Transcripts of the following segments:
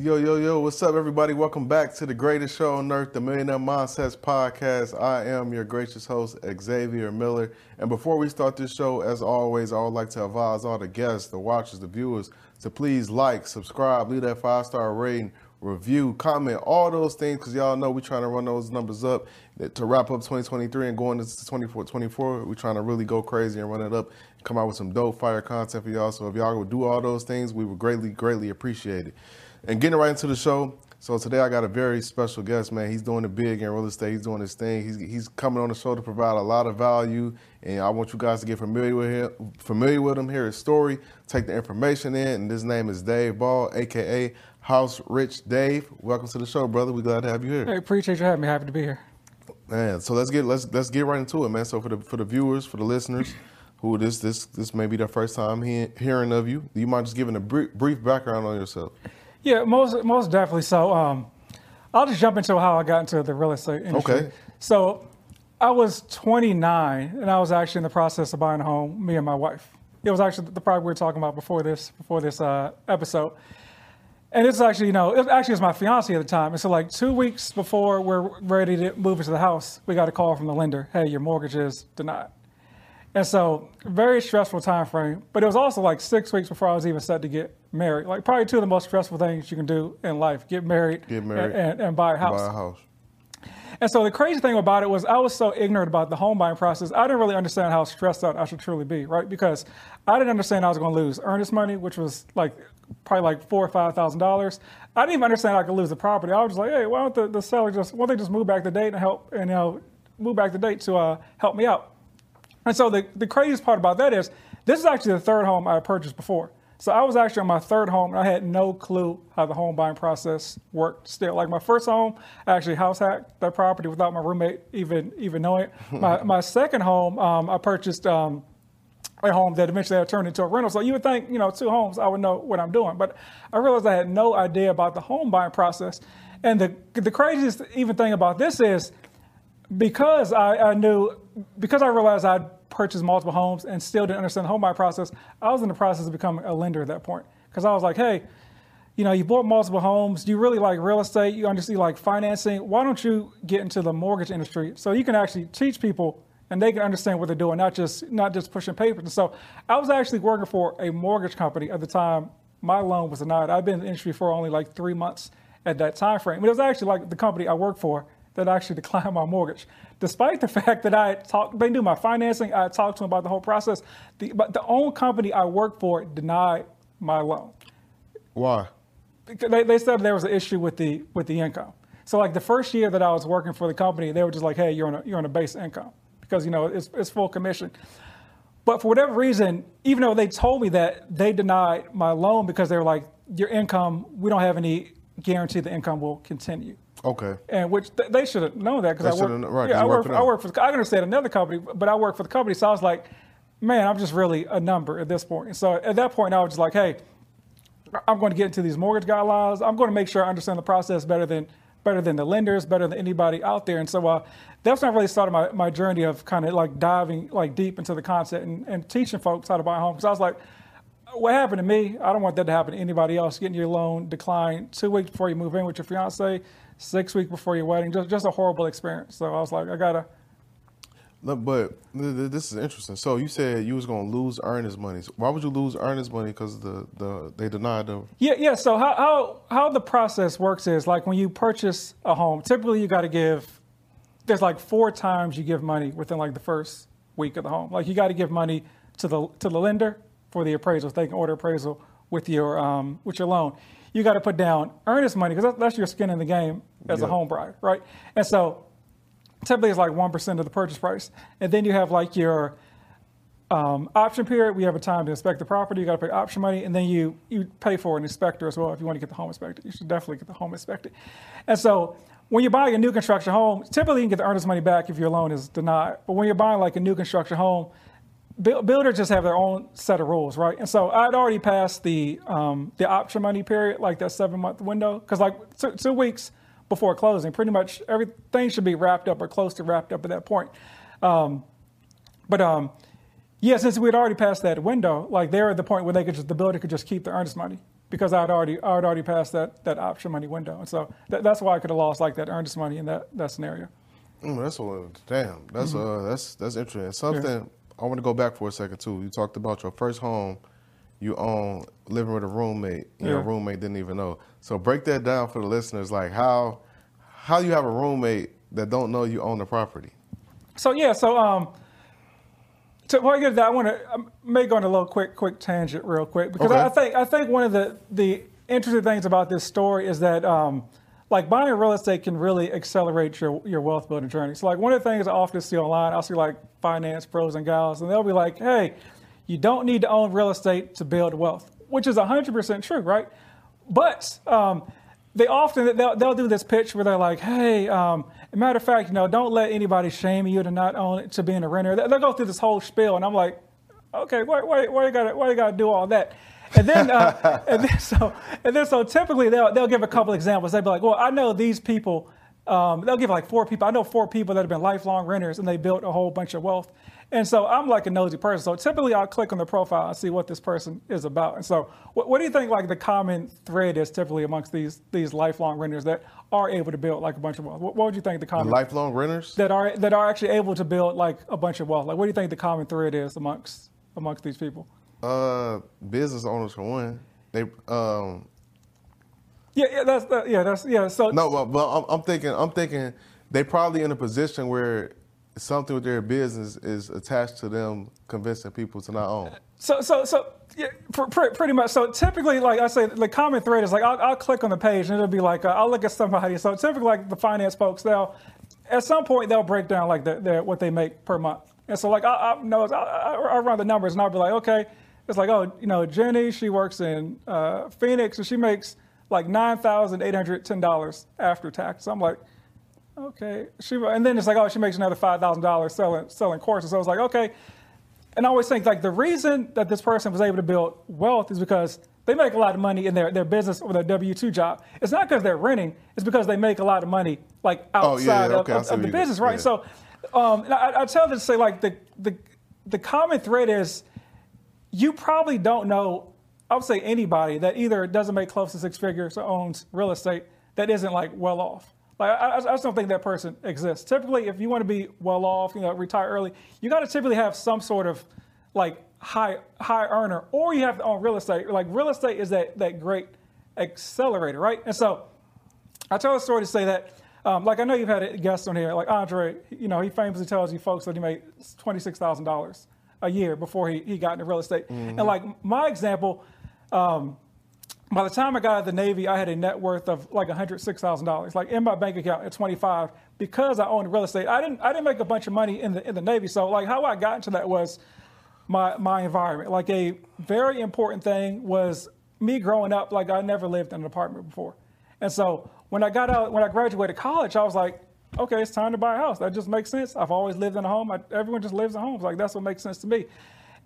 Yo, yo, yo, what's up, everybody? Welcome back to the greatest show on earth, the Millionaire Mindsets Podcast. I am your gracious host, Xavier Miller. And before we start this show, as always, I would like to advise all the guests, the watchers, the viewers to please like, subscribe, leave that five star rating, review, comment, all those things, because y'all know we're trying to run those numbers up to wrap up 2023 and going into 24 24. We're trying to really go crazy and run it up, come out with some dope fire content for y'all. So if y'all would do all those things, we would greatly, greatly appreciate it. And getting right into the show. So today I got a very special guest, man. He's doing it big in real estate. He's doing his thing. He's, he's coming on the show to provide a lot of value, and I want you guys to get familiar with him. Familiar with him, hear his story, take the information in. And his name is Dave Ball, aka House Rich Dave. Welcome to the show, brother. We're glad to have you here. Hey, appreciate you having me. Happy to be here. Man, so let's get let's let's get right into it, man. So for the for the viewers, for the listeners, who this this this may be their first time he, hearing of you, you mind just giving a brief, brief background on yourself? Yeah, most most definitely. So um, I'll just jump into how I got into the real estate industry. Okay. So I was 29, and I was actually in the process of buying a home. Me and my wife. It was actually the property we were talking about before this before this uh, episode. And it's actually, you know, it actually was my fiance at the time. And so, like two weeks before we're ready to move into the house, we got a call from the lender. Hey, your mortgage is denied. And so, very stressful time frame. But it was also like six weeks before I was even set to get married. Like probably two of the most stressful things you can do in life: get married, Get married. and, and, and buy a house. Buy a house. And so the crazy thing about it was I was so ignorant about the home buying process. I didn't really understand how stressed out I should truly be, right? Because I didn't understand I was going to lose earnest money, which was like probably like four or five thousand dollars. I didn't even understand I could lose the property. I was just like, hey, why don't the, the seller just why don't they just move back the date and help and you know move back the date to uh, help me out? And so the, the craziest part about that is this is actually the third home I purchased before. So I was actually on my third home and I had no clue how the home buying process worked still. Like my first home, I actually house hacked that property without my roommate even even knowing it. my, my second home, um, I purchased um, a home that eventually had turned into a rental. So you would think, you know, two homes, I would know what I'm doing. But I realized I had no idea about the home buying process. And the, the craziest even thing about this is because I, I knew, because I realized I'd purchased multiple homes and still didn't understand the home buying process, I was in the process of becoming a lender at that point. Because I was like, hey, you know, you bought multiple homes. Do you really like real estate? You understand like financing. Why don't you get into the mortgage industry so you can actually teach people and they can understand what they're doing, not just not just pushing papers. And so I was actually working for a mortgage company at the time. My loan was denied. I'd been in the industry for only like three months at that time frame. But it was actually like the company I worked for that actually declined my mortgage, despite the fact that I talked. They knew my financing. I talked to them about the whole process. The, but the own company I worked for denied my loan Why? they, they said there was an issue with the with the income. So like the first year that I was working for the company, they were just like, "Hey, you're on a you're on a base income because you know it's it's full commission." But for whatever reason, even though they told me that, they denied my loan because they were like, "Your income, we don't have any guarantee the income will continue." Okay. And which th- they should have known that because I work. right, yeah, I work for I work for. I understand another company, but I work for the company. So I was like, man, I'm just really a number at this point. So at that point, I was just like, hey, I'm going to get into these mortgage guidelines. I'm going to make sure I understand the process better than better than the lenders, better than anybody out there. And so uh, that's when I really started my, my journey of kind of like diving like deep into the concept and, and teaching folks how to buy a home. Because I was like, what happened to me, I don't want that to happen to anybody else. Getting your loan declined two weeks before you move in with your fiance, six weeks before your wedding, just, just a horrible experience. So I was like, I gotta. Look, but th- th- this is interesting. So you said you was to lose earnest money. So why would you lose earnest money? Because the, the they denied them. Yeah, yeah. So how, how how the process works is like when you purchase a home, typically you got to give. There's like four times you give money within like the first week of the home. Like you got to give money to the to the lender for the appraisal. They can order appraisal with your um, with your loan, you got to put down earnest money because that's, that's your skin in the game as a Yeah. home buyer, right? And so typically it's like one percent of the purchase price, and then you have like your um, option period. We have a time to inspect the property. You got to pay option money, and then you you pay for an inspector as well if you want to get the home inspected. You should definitely get the home inspected. And so when you're buying a new construction home, typically you can get the earnest money back if your loan is denied. But when you're buying like a new construction home, builders just have their own set of rules, right? And so I'd already passed the um, the option money period, like that seven month window, because like two, two weeks before closing, pretty much everything should be wrapped up or close to wrapped up at that point. Um, but um, yeah, since we'd already passed that window, like they're at the point where they could just the builder could just keep the earnest money because I'd already I'd already passed that that option money window, and so that, that's why I could have lost like that earnest money in that that scenario. Mm, that's a damn. That's Mm-hmm. uh that's that's interesting. Something I want to go back for a second too. You talked about your first home. You own living with a roommate. and Your roommate didn't even know. So break that down for the listeners. Like how how you have a roommate that don't know you own the property. So yeah, so um, to, before I get to that, I want to I may go on a little quick quick tangent real quick because Okay. I think I think one of the the interesting things about this story is that um, like buying real estate can really accelerate your your wealth building journey. So like one of the things I often see online, I'll see like finance pros and gals, and they'll be like, hey, you don't need to own real estate to build wealth, which is 100% true, right? But um, they often they'll, they'll do this pitch where they're like, "Hey, um, matter of fact, you know, don't let anybody shame you to not own it to being a renter." They'll, go through this whole spiel, and I'm like, "Okay, why, why, why you got why you got to do all that?" And then, uh, and then so and then so typically they'll they'll give a couple examples. They'll be like, "Well, I know these people." Um, they'll give like four people. I know four people that have been lifelong renters, and they built a whole bunch of wealth. And so I'm like a nosy person. So typically I'll click on the profile and see what this person is about. And so what, what do you think like the common thread is typically amongst these these lifelong renters that are able to build like a bunch of wealth? What, what would you think the The common lifelong renters. that are that are actually able to build like a bunch of wealth? Like what do you think the common thread is amongst amongst these people? Uh, business owners for one. They um Yeah, yeah, that's that, yeah, that's yeah. So no, but, but I'm, I'm thinking I'm thinking they probably in a position where something with their business is attached to them convincing people to not own. So, so, so, yeah, pr- pr- pretty much. So, typically, like I say, the common thread is like I'll, I'll click on the page and it'll be like uh, I'll look at somebody. So, typically, like the finance folks, they'll at some point they'll break down like their, their what they make per month. And so, like I, I know I, I, I run the numbers and I'll be like, okay, it's like oh, you know, Jenny, she works in uh, Phoenix and she makes like nine thousand eight hundred ten dollars after tax. So I'm like. Okay, she and then it's like, oh, she makes another five thousand dollars selling selling courses. So I was like, okay, and I always think like the reason that this person was able to build wealth is because they make a lot of money in their, their business or their W two job. It's not because they're renting; it's because they make a lot of money like Oh, yeah, outside yeah, of- okay, I of, of the business, right? Yeah. So, um, I, I tell them to say like the the the common thread is you probably don't know. I would say anybody that either doesn't make close to six figures or owns real estate that isn't like well off. Like I, I just don't think that person exists. Typically, if you want to be well off, you know, retire early, you got to typically have some sort of like high high earner, or you have to own real estate. Like real estate is that that great accelerator, right? And so I tell a story to say that, um, like I know you've had a guest on here, like Andre. You know, he famously tells you folks that he made twenty six thousand dollars a year before he, he got into real estate. And like my example, um, by the time I got out of the Navy, I had a net worth of like $106,000, like in my bank account at 25, because I owned real estate. I didn't, I didn't make a bunch of money in the in the Navy. So like how I got into that was my my environment. Like a very important thing was me growing up. Like I never lived in an apartment before, and so when I got out, when I graduated college, I was like, okay, it's time to buy a house. That just makes sense. I've always lived in a home. I, everyone just lives in homes. Like that's what makes sense to me.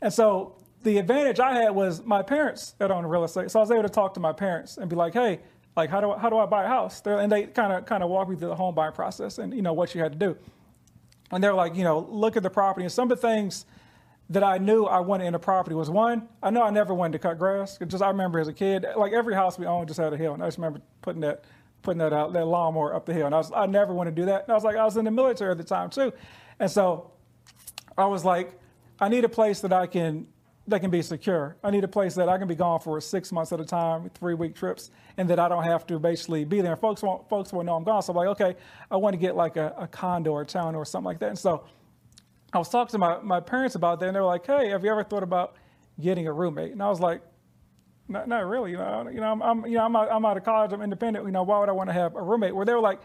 And so the advantage I had was my parents that own real estate, so I was able to talk to my parents and be like, hey, like how do I, how do I buy a house? They're, and they kind of kind of walk me through the home buying process and you know what you had to do. And they're like, you know, look at the property and some of the things that I knew I wanted in a property was one, I know I never wanted to cut grass. Just I remember as a kid, like every house we owned just had a hill, and I just remember putting that putting that out that lawnmower up the hill, and I was I never want to do that. And I was like I was in the military at the time too, and so I was like, I need a place that I can that can be secure. I need a place that I can be gone for six months at a time, three week trips, and that I don't have to basically be there. folks won't folks won't know I'm gone. So I'm like, okay, I want to get like a, a condo or a town or something like that. And so I was talking to my, my parents about that, and they were like, "Hey, have you ever thought about getting a roommate?" And I was like, "Not, not really. You know, you know, I'm, I'm you know, I'm out, I'm out of college. I'm independent. You know, why would I want to have a roommate?" Where they were like,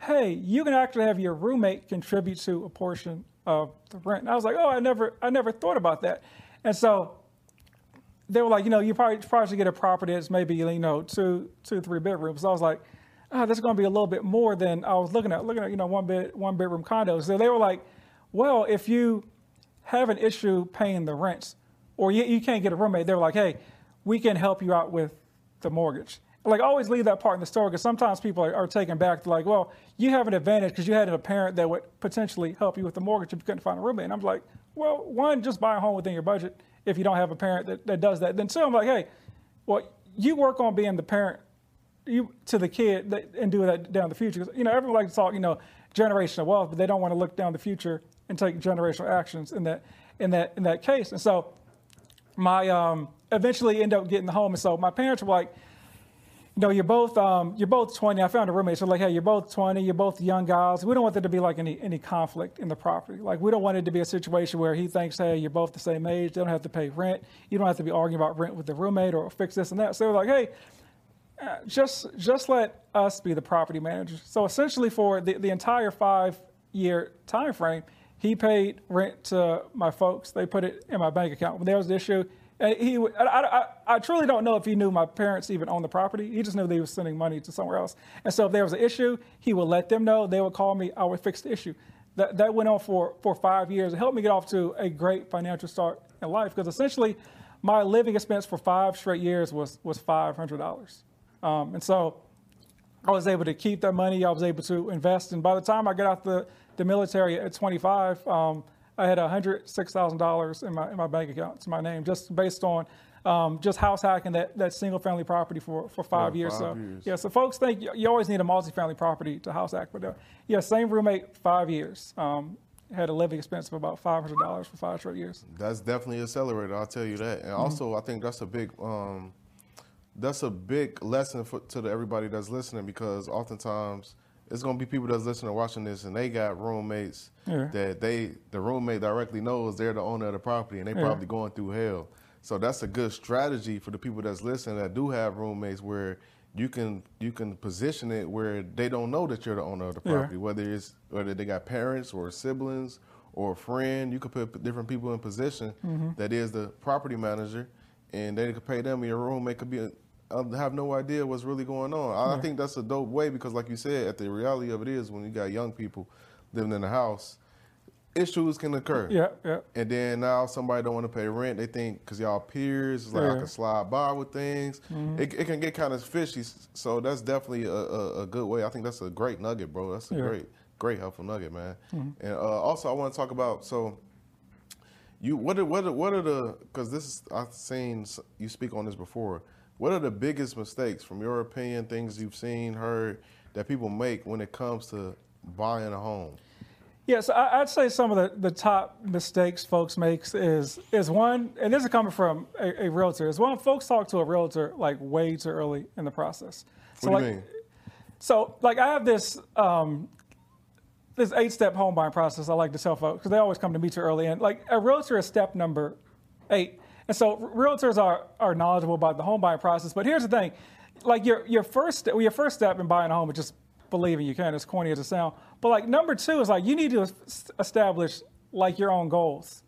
"Hey, you can actually have your roommate contribute to a portion of the rent." And I was like, "Oh, I never, I never thought about that." And so they were like, "You know, you probably probably should get a property that's maybe you know two, two, three bedrooms." So I was like. Ah, oh, that's going to be a little bit more than I was looking at. Looking at, you know, one bed, one bedroom condos. So they were like, well, if you have an issue paying the rents or you, you can't get a roommate, they're like, hey, we can help you out with the mortgage. Like, always leave that part in the story because sometimes people are, are, taken back to, like, well, you have an advantage because you had a parent that would potentially help you with the mortgage if you couldn't find a roommate. And I'm like, well, one, just buy a home within your budget if you don't have a parent that, that does that. Then two, I'm like, hey, well, you work on being the parent you to the kid that, and do that down the future. You know, everyone likes to talk, you know, generational wealth, but they don't want to look down the future and take generational actions in that in that in that case. And so my um, eventually end up getting home. And so my parents were like, you know, you're both um, you're both 20. I found a roommate. So like, hey, you're both 20. You're both young guys. We don't want there to be like any any conflict in the property. Like we don't want it to be a situation where he thinks, hey, you're both the same age. They don't have to pay rent. You don't have to be arguing about rent with the roommate or fix this and that. So like, hey. Uh, just just let us be the property manager. So essentially, for the, the entire five year time frame, he paid rent to my folks. They put it in my bank account. When there was an issue, and he, I, I, I, truly don't know if he knew my parents even owned the property. He just knew they were sending money to somewhere else. And so if there was an issue, he would let them know. They would call me. I would fix the issue. That, that went on for, for five years. It helped me get off to a great financial start in life because essentially my living expense for five straight years was, was $500. Um, and so I was able to keep that money. I was able to invest. And by the time I got out the the military at 25, um, I had $106,000 in my, in my bank account to my name, just based on um, just house hacking that, that single family property for, for five years. Five so, years. yeah, so folks think you, you always need a multifamily property to house hack, but uh, yeah, same roommate, five years. Um, had a living expense of about $500 for five short years. That's definitely accelerated. I'll tell you that. And mm-hmm. also, I think that's a big, um, that's a big lesson for, to the, everybody that's listening because oftentimes it's gonna be people that's listening watching this and they got roommates yeah. that they the roommate directly knows they're the owner of the property and they yeah. probably going through hell. So that's a good strategy for the people that's listening that do have roommates where you can you can position it where they don't know that you're the owner of the property, yeah. whether it's whether they got parents or siblings or a friend. You could put different people in position mm-hmm. that is the property manager, and they could pay them. And your roommate could be I have no idea what's really going on. I. I think that's a dope way because, like you said, at the reality of it is when you got young people living in the house, issues can occur. Yeah, yeah. And then now somebody don't want to pay rent. They think because y'all peers, like yeah. I can slide by with things. Mm-hmm. It, it, can get kind of fishy. So that's definitely a, a, a, good way. I think that's a great nugget, bro. That's a yeah. great, great helpful nugget, man. Mm-hmm. And uh, also, I want to talk about so. You what are, what are, what are the because this is I've seen you speak on this before what are the biggest mistakes, from your opinion, things you've seen, heard, that people make when it comes to buying a home? Yes, I'd say some of the, the top mistakes folks makes is is one, and this is coming from a, a, realtor, is one folks talk to a realtor like way too early in the process. So what do you like, mean? So like I have this um, this eight step home buying process I like to tell folks because they always come to me too early, and like a realtor is step number eight. And so realtors are, are knowledgeable about the home buying process. But here's the thing, like your, your, first, your first step in buying a home is just believing you can, as corny as it sounds. But like number two is like you need to establish like your own goals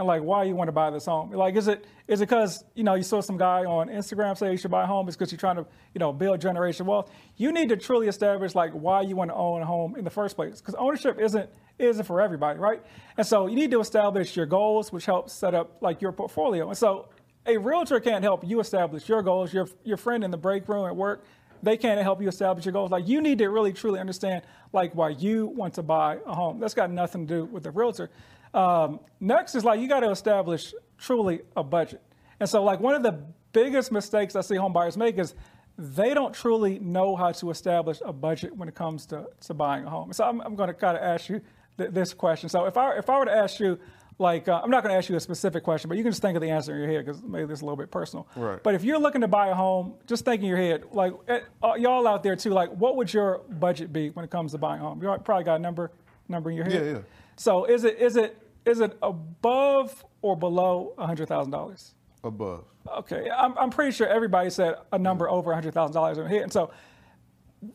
and like why you want to buy this home. Like, is it is it because you know you saw some guy on Instagram say you should buy a home? It's because you're trying to you know build generation wealth. You need to truly establish like why you want to own a home in the first place, because ownership isn't isn't for everybody, right? And so you need to establish your goals, which helps set up like your portfolio. And so a realtor can't help you establish your goals. Your your friend in the break room at work they can't help you establish your goals. Like you need to really truly understand like why you want to buy a home. That's got nothing to do with the realtor. Um, next is like you got to establish truly a budget. And so like one of the biggest mistakes I see home buyers make is they don't truly know how to establish a budget when it comes to, to buying a home. So I'm, I'm going to kind of ask you th- this question. So if I if I were to ask you like uh, I'm not going to ask you a specific question, but you can just think of the answer in your head because maybe this is a little bit personal. Right. But if you're looking to buy a home, just think in your head, like eh, uh, y'all out there too, like what would your budget be when it comes to buying a home? You probably got a number number in your head. Yeah, yeah. So is it is it is it above or below hundred thousand dollars? Above. Okay, I'm, I'm pretty sure everybody said a number over hundred thousand dollars in here, and so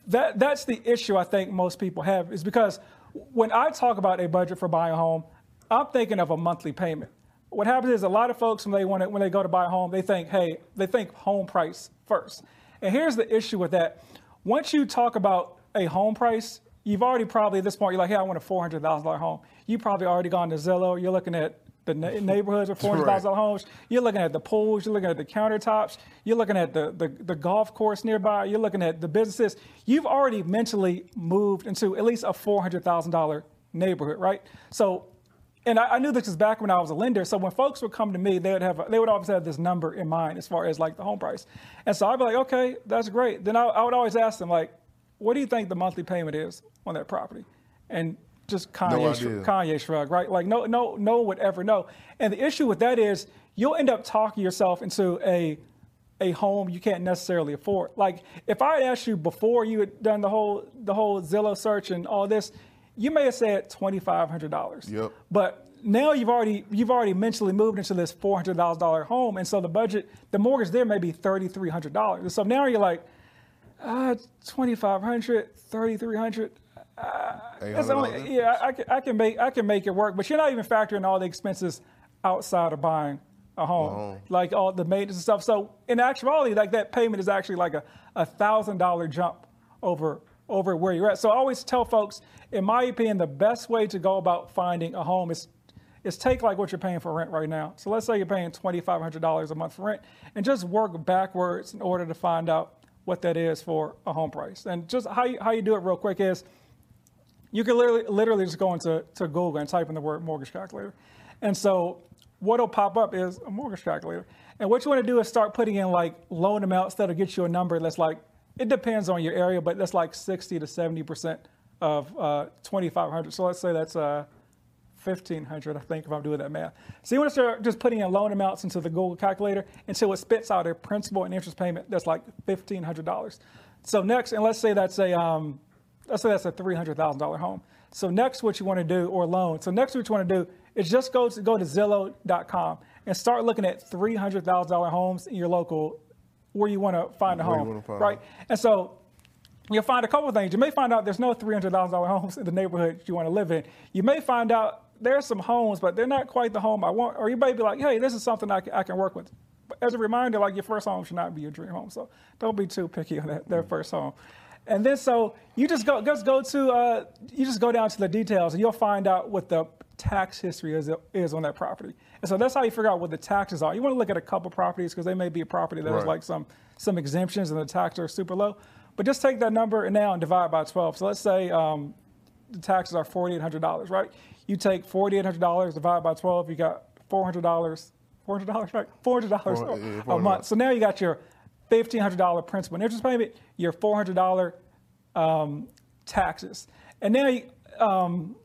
that that's the issue I think most people have is because when I talk about a budget for buying a home, I'm thinking of a monthly payment. What happens is a lot of folks when they want to, when they go to buy a home, they think, hey, they think home price first. And here's the issue with that. Once you talk about a home price, you've already probably at this point, you're like, hey, I want a $400,000 home. You probably already gone to Zillow. You're looking at the neighborhoods with $400,000 Right. homes. You're looking at the pools. You're looking at the countertops. You're looking at the, the, the golf course nearby. You're looking at the businesses. You've already mentally moved into at least a $400,000 neighborhood, right? So, and I, I knew this was back when I was a lender. So when folks would come to me, they would have they would always have this number in mind as far as like the home price. And so I'd be like, okay, that's great. Then I, I would always ask them like, what do you think the monthly payment is on that property? And just Kanye, idea. Kanye shrug, right? Like no, no, no one would ever know. And the issue with that is you'll end up talking yourself into a a home you can't necessarily afford. Like if I had asked you before you had done the whole the whole Zillow search and all this, you may have said twenty five hundred dollars. Yep. But now you've already you've already mentally moved into this four hundred thousand dollar home, and so the budget, the mortgage there may be thirty three hundred dollars. And so now you're like, uh, 2500 3300 it's only, $800. yeah, I can, I can make I can make it work, but you're not even factoring all the expenses outside of buying a home, home. like all the maintenance and stuff. So in actuality, like that payment is actually like a a thousand dollar jump over over where you're at. So I always tell folks, in my opinion, the best way to go about finding a home is is take like what you're paying for rent right now. So let's say you're paying twenty five hundred dollars a month for rent, and just work backwards in order to find out what that is for a home price. And just how you, how you do it real quick is you can literally, literally just go into to Google and type in the word mortgage calculator. And so what'll pop up is a mortgage calculator. And what you want to do is start putting in like loan amounts that'll get you a number that's like, it depends on your area, but that's like 60 to 70% of uh, 2,500. So let's say that's uh, 1,500, I think, if I'm doing that math. So you want to start just putting in loan amounts into the Google calculator until it spits out a principal and interest payment that's like $1,500. So next, and let's say that's a, um, let's say that's a $300,000 home. So next what you want to do, or loan. So next what you want to do is just go to, go to Zillow.com and start looking at $300,000 homes in your local, where you want to find a Where home, find right? home. And so you'll find a couple of things. You may find out there's no $300,000 homes in the neighborhood you want to live in. You may find out there's some homes, but they're not quite the home I want. Or you may be like, hey, this is something I can, I can work with. But as a reminder, like your first home should not be your dream home. So don't be too picky on that, that first home. And then so you just go just go to uh, you just go down to the details and you'll find out what the tax history is, is on that property. And so that's how you figure out what the taxes are. You want to look at a couple properties because they may be a property that has like some some exemptions and the taxes are super low. But just take that number and now and divide by 12. So let's say um, the taxes are $4,800, right? You take $4,800 divided by 12, you got $400, $400, right? $400 Four- a, yeah, a $400. month. So now you got your $1,500 principal and interest payment, your $400 um, taxes. And now you, um,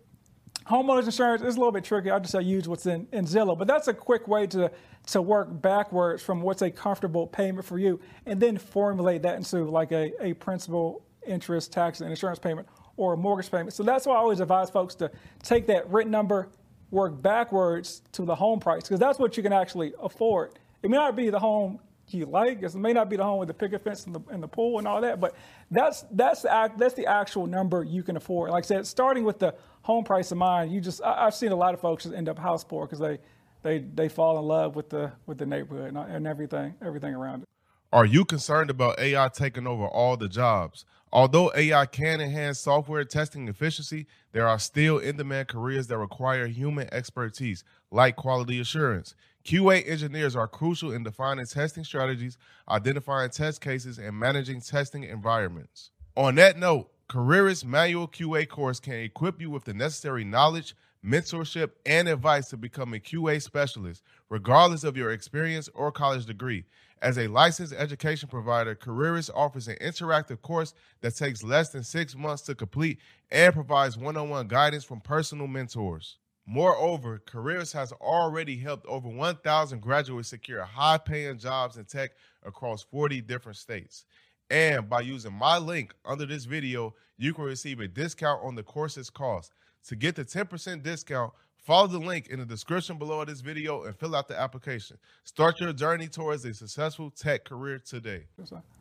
homeowners insurance is a little bit tricky. I just say use what's in, in Zillow, but that's a quick way to to work backwards from what's a comfortable payment for you, and then formulate that into like a, a principal, interest, tax, and insurance payment or a mortgage payment. So that's why I always advise folks to take that rent number, work backwards to the home price because that's what you can actually afford. It may not be the home you like. It may not be the home with the picket fence and the, and the pool and all that, but that's that's the act, that's the actual number you can afford. Like I said, starting with the home price in mind, you just I, I've seen a lot of folks just end up house poor because they they they fall in love with the with the neighborhood and, and everything everything around it. Are you concerned about AI taking over all the jobs? Although AI can enhance software testing efficiency, there are still in demand careers that require human expertise, like quality assurance. QA engineers are crucial in defining testing strategies, identifying test cases, and managing testing environments. On that note, Careerist Manual QA course can equip you with the necessary knowledge, mentorship, and advice to become a QA specialist, regardless of your experience or college degree. As a licensed education provider, Careerist offers an interactive course that takes less than six months to complete and provides one on one guidance from personal mentors. Moreover, Careerist has already helped over 1,000 graduates secure high paying jobs in tech across 40 different states. And by using my link under this video, you can receive a discount on the course's cost. To get the 10% discount, Follow the link in the description below of this video and fill out the application. Start your journey towards a successful tech career today.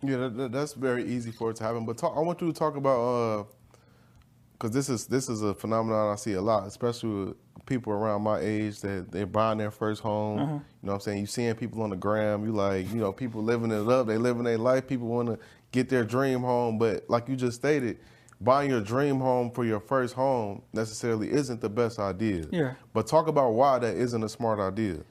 Yeah, that, that, that's very easy for it to happen. But talk, I want you to talk about because uh, this is this is a phenomenon I see a lot, especially with people around my age that they're buying their first home. Uh-huh. You know what I'm saying? You seeing people on the gram, you like, you know, people living it up, they living their life, people want to get their dream home, but like you just stated, buying your dream home for your first home necessarily isn't the best idea. Yeah. But talk about why that isn't a smart idea.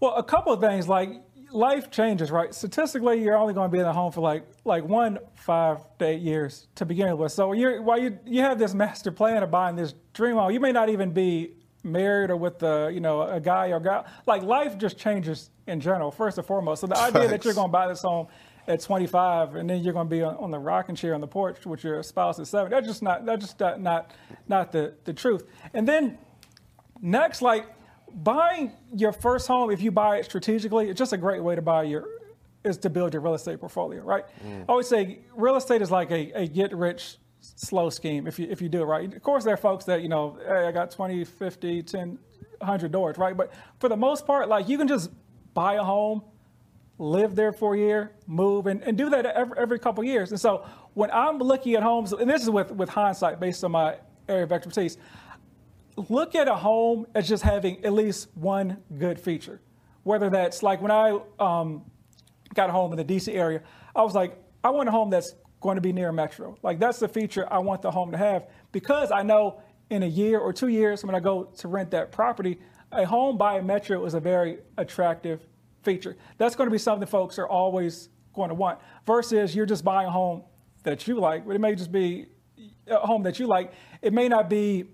Well, a couple of things like life changes, right? Statistically, you're only going to be in a home for like like one five to eight years to begin with. So you're while you you have this master plan of buying this dream home, you may not even be married or with the you know a guy or girl. Like life just changes in general, first and foremost. So the idea that you're going to buy this home at 25, and then you're going to be on, on, the rocking chair on the porch with your spouse at seven. That's just not that's just not not, not the, the truth. And then next, like buying your first home, if you buy it strategically, it's just a great way to buy your is to build your real estate portfolio, right? Mm. I always say real estate is like a, a get rich slow scheme if you if you do it right. Of course, there are folks that you know, hey, I got 20, 50, 10, 100 doors, right? But for the most part, like you can just buy a home live there for a year, move, and, and do that every, every couple years. And so when I'm looking at homes, and this is with, with hindsight based on my area of expertise, look at a home as just having at least one good feature. Whether that's like when I um, got a home in the DC area, I was like, I want a home that's going to be near metro. Like that's the feature I want the home to have because I know in a year or two years when I go to rent that property, a home by metro is a very attractive feature. That's going to be something folks are always going to want. Versus you're just buying a home that you like, but it may just be a home that you like. It may not be.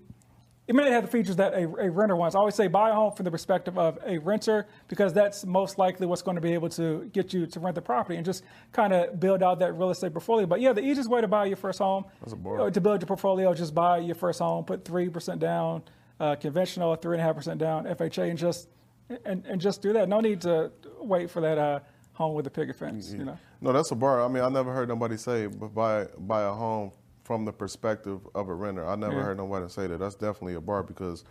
It may not have the features that a, a renter wants. I always say buy a home from the perspective of a renter because that's most likely what's going to be able to get you to rent the property and just kind of build out that real estate portfolio. But yeah, the easiest way to buy your first home, to build your portfolio, just buy your first home, put three percent down, uh, conventional, three and a half percent down, FHA, and just and, and just do that. No need to wait for that uh, home with a picket fence. Mm-hmm. You know. No, that's a bar. I mean, I never heard nobody say buy buy a home from the perspective of a renter. I never yeah. heard nobody say that. That's definitely a bar because,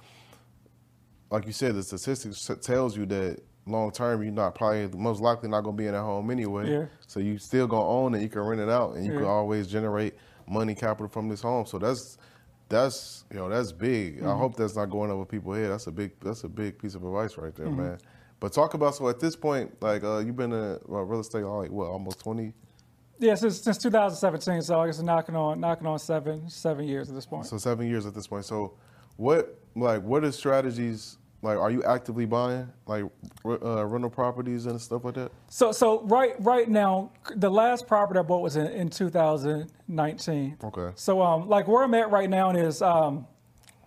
like you said, the statistics tells you that long term you're not probably most likely not going to be in a home anyway. Yeah. So you still going to own it. You can rent it out, and you yeah. can always generate money capital from this home. So that's that's you know that's big. Mm-hmm. I hope that's not going over people's head. That's a big that's a big piece of advice right there, mm-hmm. man. But talk about so at this point, like uh, you've been in uh, real estate like what almost twenty. Yeah, since, since 2017, so I guess knocking on knocking on seven seven years at this point. So seven years at this point. So what like what are strategies like, are you actively buying like uh, rental properties and stuff like that? So, so right, right now, the last property I bought was in, in 2019. Okay. So, um, like where I'm at right now is, um,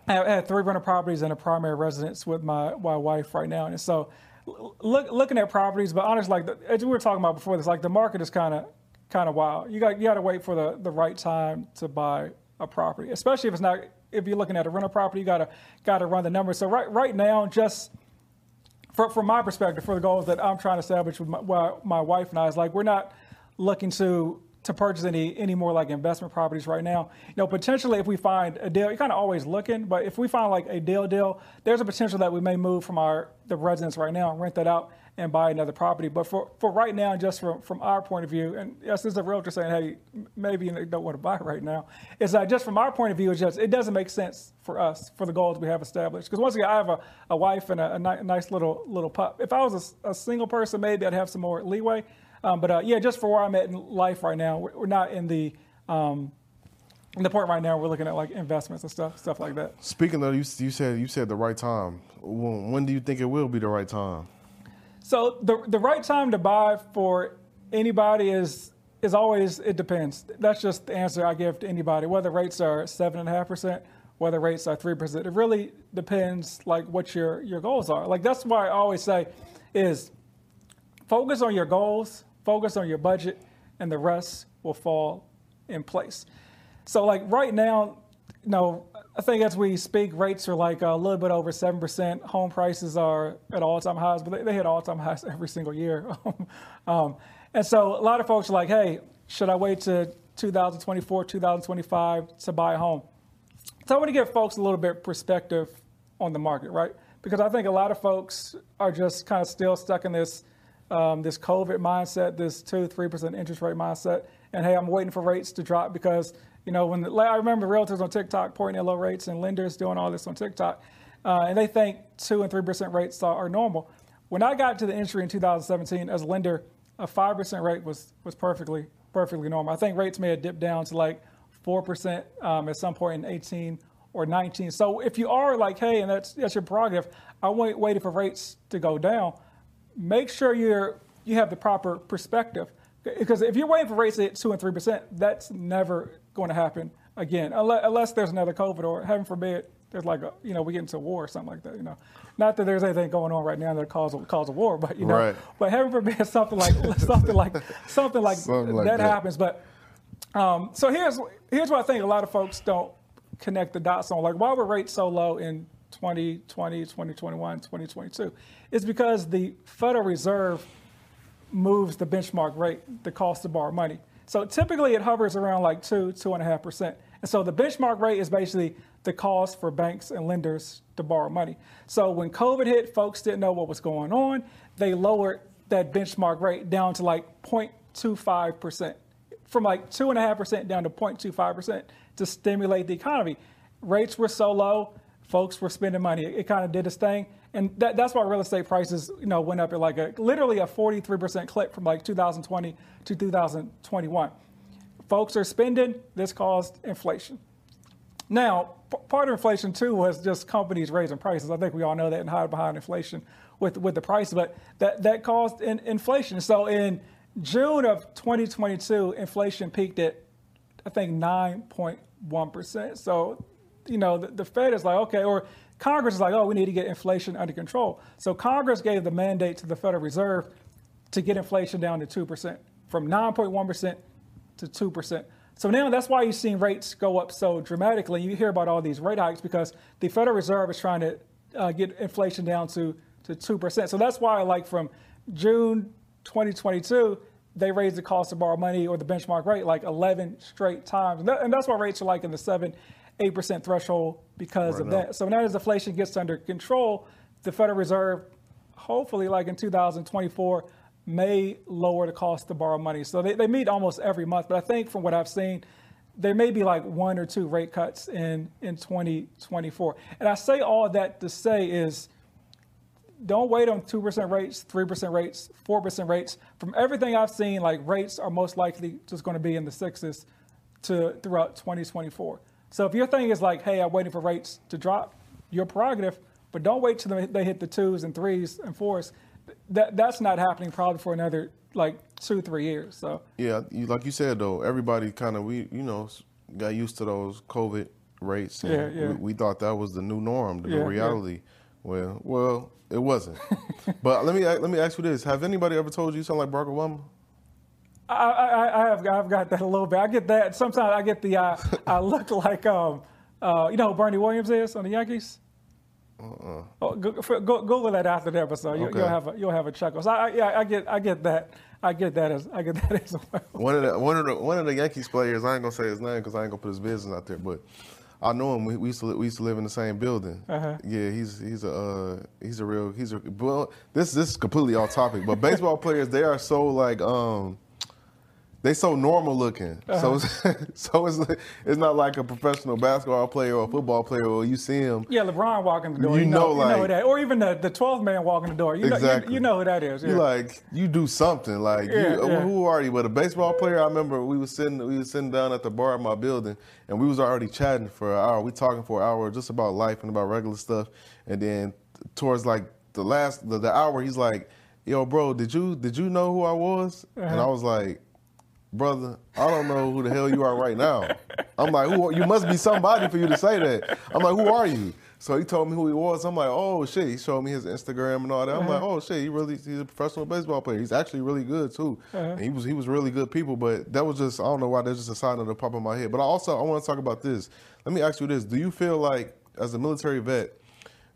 I have three rental properties and a primary residence with my my wife right now, and so look, looking at properties. But honestly, like the, as we were talking about before this, like the market is kind of kind of wild. You got you got to wait for the the right time to buy a property, especially if it's not if you're looking at a rental property, you gotta gotta run the numbers. So right right now, just for, from my perspective, for the goals that I'm trying to establish with my, my wife and I, is like we're not looking to to purchase any any more like investment properties right now. You know, potentially if we find a deal, you're kind of always looking, but if we find like a deal deal, there's a potential that we may move from our the residence right now and rent that out and buy another property. But for, for right now, just from, from our point of view, and yes, this is a realtor saying, hey, maybe you don't want to buy right now, It's like just from our point of view, it's just, it doesn't make sense for us, for the goals we have established. Because once again, I have a, a wife and a, a ni- nice little little pup. If I was a, a, single person, maybe I'd have some more leeway. Um, but uh, yeah, just for where I'm at in life right now, we're, we're not in the um, in the point right now we're looking at like investments and stuff stuff like that speaking of you, you said you said the right time when, when do you think it will be the right time so the the right time to buy for anybody is is always it depends. That's just the answer I give to anybody. Whether rates are seven and a half percent, whether rates are three percent, it really depends like what your your goals are. Like that's why I always say is focus on your goals, focus on your budget, and the rest will fall in place. So like right now, you know, I think as we speak, rates are like a little bit over 7%. Home prices are at all time highs, but they, they hit all time highs every single year. um, and so a lot of folks are like, hey, should I wait to 2024, 2025 to buy a home? So I want to give folks a little bit perspective on the market, right? Because I think a lot of folks are just kind of still stuck in this um, this COVID mindset, this two, three percent interest rate mindset, and hey, I'm waiting for rates to drop because you know, when the, I remember realtors on TikTok pointing at low rates and lenders doing all this on TikTok, uh, and they think two and three percent rates are, normal. When I got to the industry in 2017 as a lender, a five percent rate was was perfectly perfectly normal. I think rates may have dipped down to like four percent um, at some point in 18 or 19. So if you are like, hey, and that's that's your prerogative, I wait waiting for rates to go down. Make sure you're you have the proper perspective because if you're waiting for rates to hit two and three percent, that's never going to happen again, unless, unless there's another COVID or heaven forbid there's like a you know we get into a war or something like that. You know, not that there's anything going on right now that cause cause a war, but you know, right. but heaven forbid something like something like something like something like that, that, happens. But um, so here's here's what I think a lot of folks don't connect the dots on. Like why were rates so low in 2020, 2021, 2022? It's because the Federal Reserve moves the benchmark rate, the cost to borrow money. So typically it hovers around like two, two and a half percent. And so the benchmark rate is basically the cost for banks and lenders to borrow money. So when COVID hit, folks didn't know what was going on. They lowered that benchmark rate down to like 0.25 percent, from like two and a half percent down to 0.25 percent to stimulate the economy. Rates were so low, folks were spending money. It, it kind of did its thing and that, that's why real estate prices, you know, went up at like a literally a 43% clip from like 2020 to 2021. Folks are spending. This caused inflation. Now, p- part of inflation too was just companies raising prices. I think we all know that and hide behind inflation with with the price, but that that caused in, inflation. So in June of 2022, inflation peaked at I think 9.1 percent. So you know the, the Fed is like okay, or Congress is like, oh, we need to get inflation under control. So Congress gave the mandate to the Federal Reserve to get inflation down to 2%, from 9.1% to 2%. So now that's why you've seen rates go up so dramatically. You hear about all these rate hikes because the Federal Reserve is trying to uh, get inflation down to, to 2%. So that's why, like, from June 2022, they raised the cost to borrow money or the benchmark rate like 11 straight times. And, that, and that's why rates are like in the 7 8% threshold because of now. that. So now as inflation gets under control, the Federal Reserve, hopefully like in 2024, may lower the cost to borrow money. So they, they meet almost every month. But I think from what I've seen, there may be like one or two rate cuts in, in 2024. And I say all that to say is don't wait on 2% rates, 3% rates, 4% rates. From everything I've seen, like rates are most likely just going to be in the sixes to throughout 2024. So if your thing is like, hey, I'm waiting for rates to drop, your prerogative, but don't wait till they hit the twos and threes and fours. That that's not happening probably for another like two three years. So yeah, you, like you said though, everybody kind of we you know got used to those COVID rates. yeah, yeah. We, we, thought that was the new norm, the yeah, new reality. Yeah. Well, well, it wasn't. but let me let me ask you this: Have anybody ever told you you sound like Barack Obama? I, I, I, have I've got that a little bit. I get that. Sometimes I get the uh, I look like um, uh, you know who Bernie Williams is on the Yankees. Uh-uh. Oh, go, go, Google that after the episode. You, Okay. will have a, you'll have a chuckle. So I, yeah, I get I get that. I get that as I get that as well. One of the one of the one of the Yankees players. I ain't gonna say his name because I ain't gonna put his business out there. But I know him. We, we used to we used to live in the same building. Uh-huh. Yeah, he's he's a uh, he's a real he's a well. This this is completely off topic. But baseball players they are so like um. They so normal looking, so Uh-huh. it's, so it's it's not like a professional basketball player or a football player where you see him. Yeah, LeBron walking the door. You You, know, know, you know who like- that, or even the the 12th man walking the door. You know, Exactly. you, you know who that is. Yeah. You like you do something like Yeah, you, yeah. who are you? But a baseball player, I remember we was sitting we was sitting down at the bar of my building and we was already chatting for an hour. We talking for an hour just about life and about regular stuff. And then towards like the last the, the hour, he's like, "Yo, bro, did you did you know who I was?" And Uh-huh. I was like. Brother, I don't know who the hell you are right now. I'm like, who? are- You must be somebody for you to say that. I'm like, who are you? So he told me who he was. I'm like, oh shit. He showed me his Instagram and all that. I'm like, uh-huh. oh shit. He really he's a professional baseball player. He's actually really good too. And he was he was really good people. But that was just I don't know why that's just a sign of the pop in my head. But I also I want to talk about this. Let me ask you this: Do you feel like as a military vet?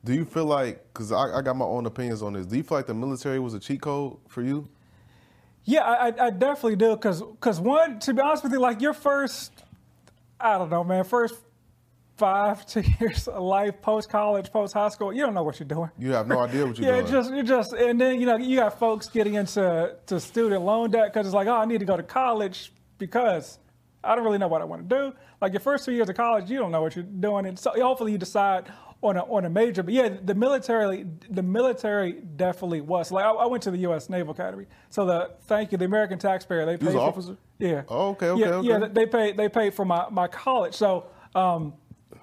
Do you feel like, because I, I got my own opinions on this, do you feel like the military was a cheat code for you? Yeah, I, I- I definitely do. Cause, cause one, to be honest with you, like your first, I don't know, man, first five, two years of life, post college, post high school, you don't know what you're doing. You have no idea what you're yeah, doing. Yeah, just you just, and then you know you got folks getting into to student loan debt because it's like, oh, I need to go to college because I don't really know what I want to do. Like your first two years of college, you don't know what you're doing, and so hopefully you decide on a on a major. But yeah, the military, the military definitely was. Like I, I went to the U.S. Naval Academy, so the thank you, the American taxpayer, they paid for- officer? Yeah. Oh, okay, okay, yeah, okay. Yeah, they paid they paid for my, my college. So um,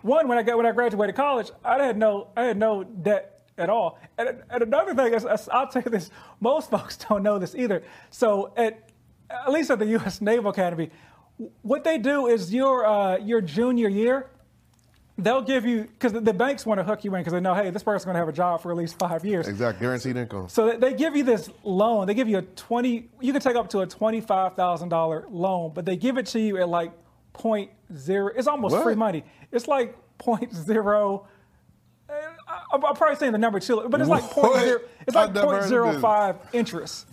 one when I got when I graduated college, I had no I had no debt at all. And, and another thing is, is I'll tell you this: most folks don't know this either. So at at least at the U.S. Naval Academy, what they do is your uh, your junior year. They'll give you because the, banks want to hook you in because they know, hey, this person's going to have a job for at least five years. Exact guaranteed income. So they- give you this loan. They give you a twenty. You can take up to a twenty-five thousand dollar loan, but they give it to you at like point zero. It's almost What? free money. It's like point zero. I- I'm, probably saying the number too, but it's like point zero. It's like point zero five interest.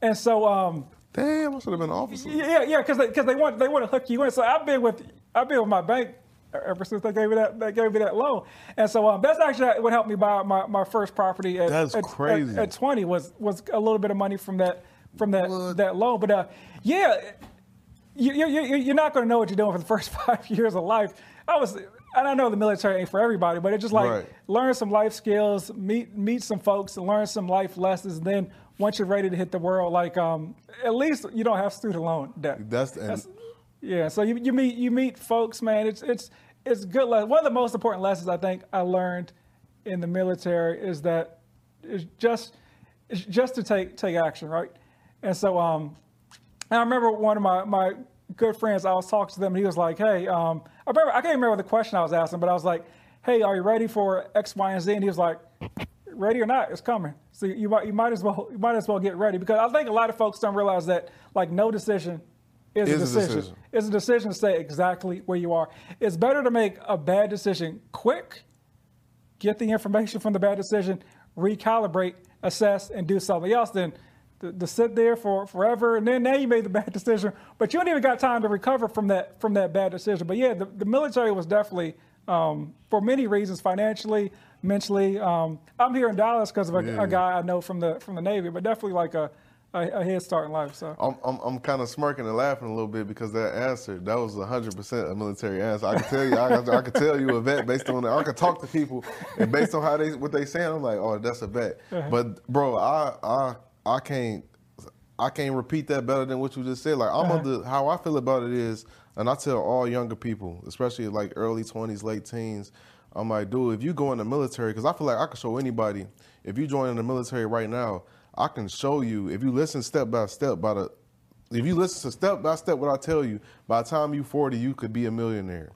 And so, um, Damn, I should have been an officer. yeah, yeah, because they, cause they want they want to hook you in. So I've been with I've been with my bank ever since they gave me that they gave me that loan. And so um, that's actually what helped me buy my, my first property. At, That's at- crazy. At, at 20 was was a little bit of money from that from that What? that loan. But uh, yeah, you, you, you, you're not going to know what you're doing for the first five years of life. I was. And I know the military ain't for everybody, but it's just like Right. learn some life skills, meet meet some folks, and learn some life lessons. And then once you're ready to hit the world, like um, at least you don't have student loan debt. That's, and Yeah, so you, you meet you meet folks, man. It's it's it's good. One of the most important lessons I think I learned in the military is that it's just it's just to take take action, right? And so um, and I remember one of my my good friends. I was talking to them, and he was like, "Hey, um, I remember I can't remember the question I was asking, but I was like, "Hey, are you ready for X, Y, and Z?" And he was like, ready or not, it's coming. So you might you might as well you might as well get ready because I think a lot of folks don't realize that like no decision is, Is a a decision. decision. It's a decision to stay exactly where you are. It's better to make a bad decision quick, get the information from the bad decision, recalibrate, assess, and do something else than to, to sit there for forever and then now you made the bad decision, but you don't even got time to recover from that from that bad decision. But yeah, the, the military was definitely um, for many reasons, financially, mentally. Um, I'm here in Dallas because of a, Yeah. a guy I know from the from the Navy, but definitely like a, a, a head start in life. sir. I'm, I'm, I'm kind of smirking and laughing a little bit because that answer, that was 100% a military answer. I can tell you, I, I can tell you a vet based on that. I can talk to people and based on how they, what they saying, I'm like, oh, that's a vet. Uh-huh. But bro, I, I, I can't, I can't repeat that better than what you just said. Like I'm under, uh-huh. how I feel about it is, and I tell all younger people, especially like early 20s, late teens, I'm like, dude, if you go in the military, because I feel like I can show anybody, if you join in the military right now, I can show you, if you listen step by step by the, if you listen to step by step what I tell you, by the time you 40, you could be a millionaire.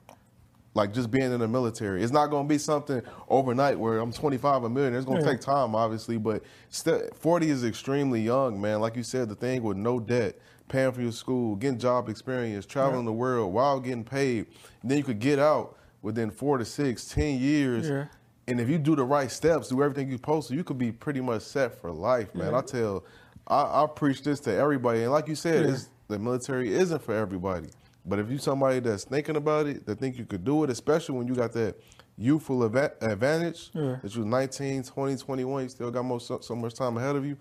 Like just being in the military. It's not going to be something overnight where I'm 25 a millionaire. It's going to Yeah. take time, obviously, but ste 40 is extremely young, man. Like you said, the thing with no debt, paying for your school, getting job experience, traveling the world while getting paid. And then you could get out within four to six, ten years Yeah. And if you do the right steps, do everything supposed to, you could be pretty much set for life, man. I tell, I, I preach this to everybody, and like you said, Yeah. it's, the military isn't for everybody. But if you somebody that's thinking about it, that think you could do it, especially when you got that youthful ava- advantage, Yeah. that you're 19, 20, 21, you still got most so, so much time ahead of you.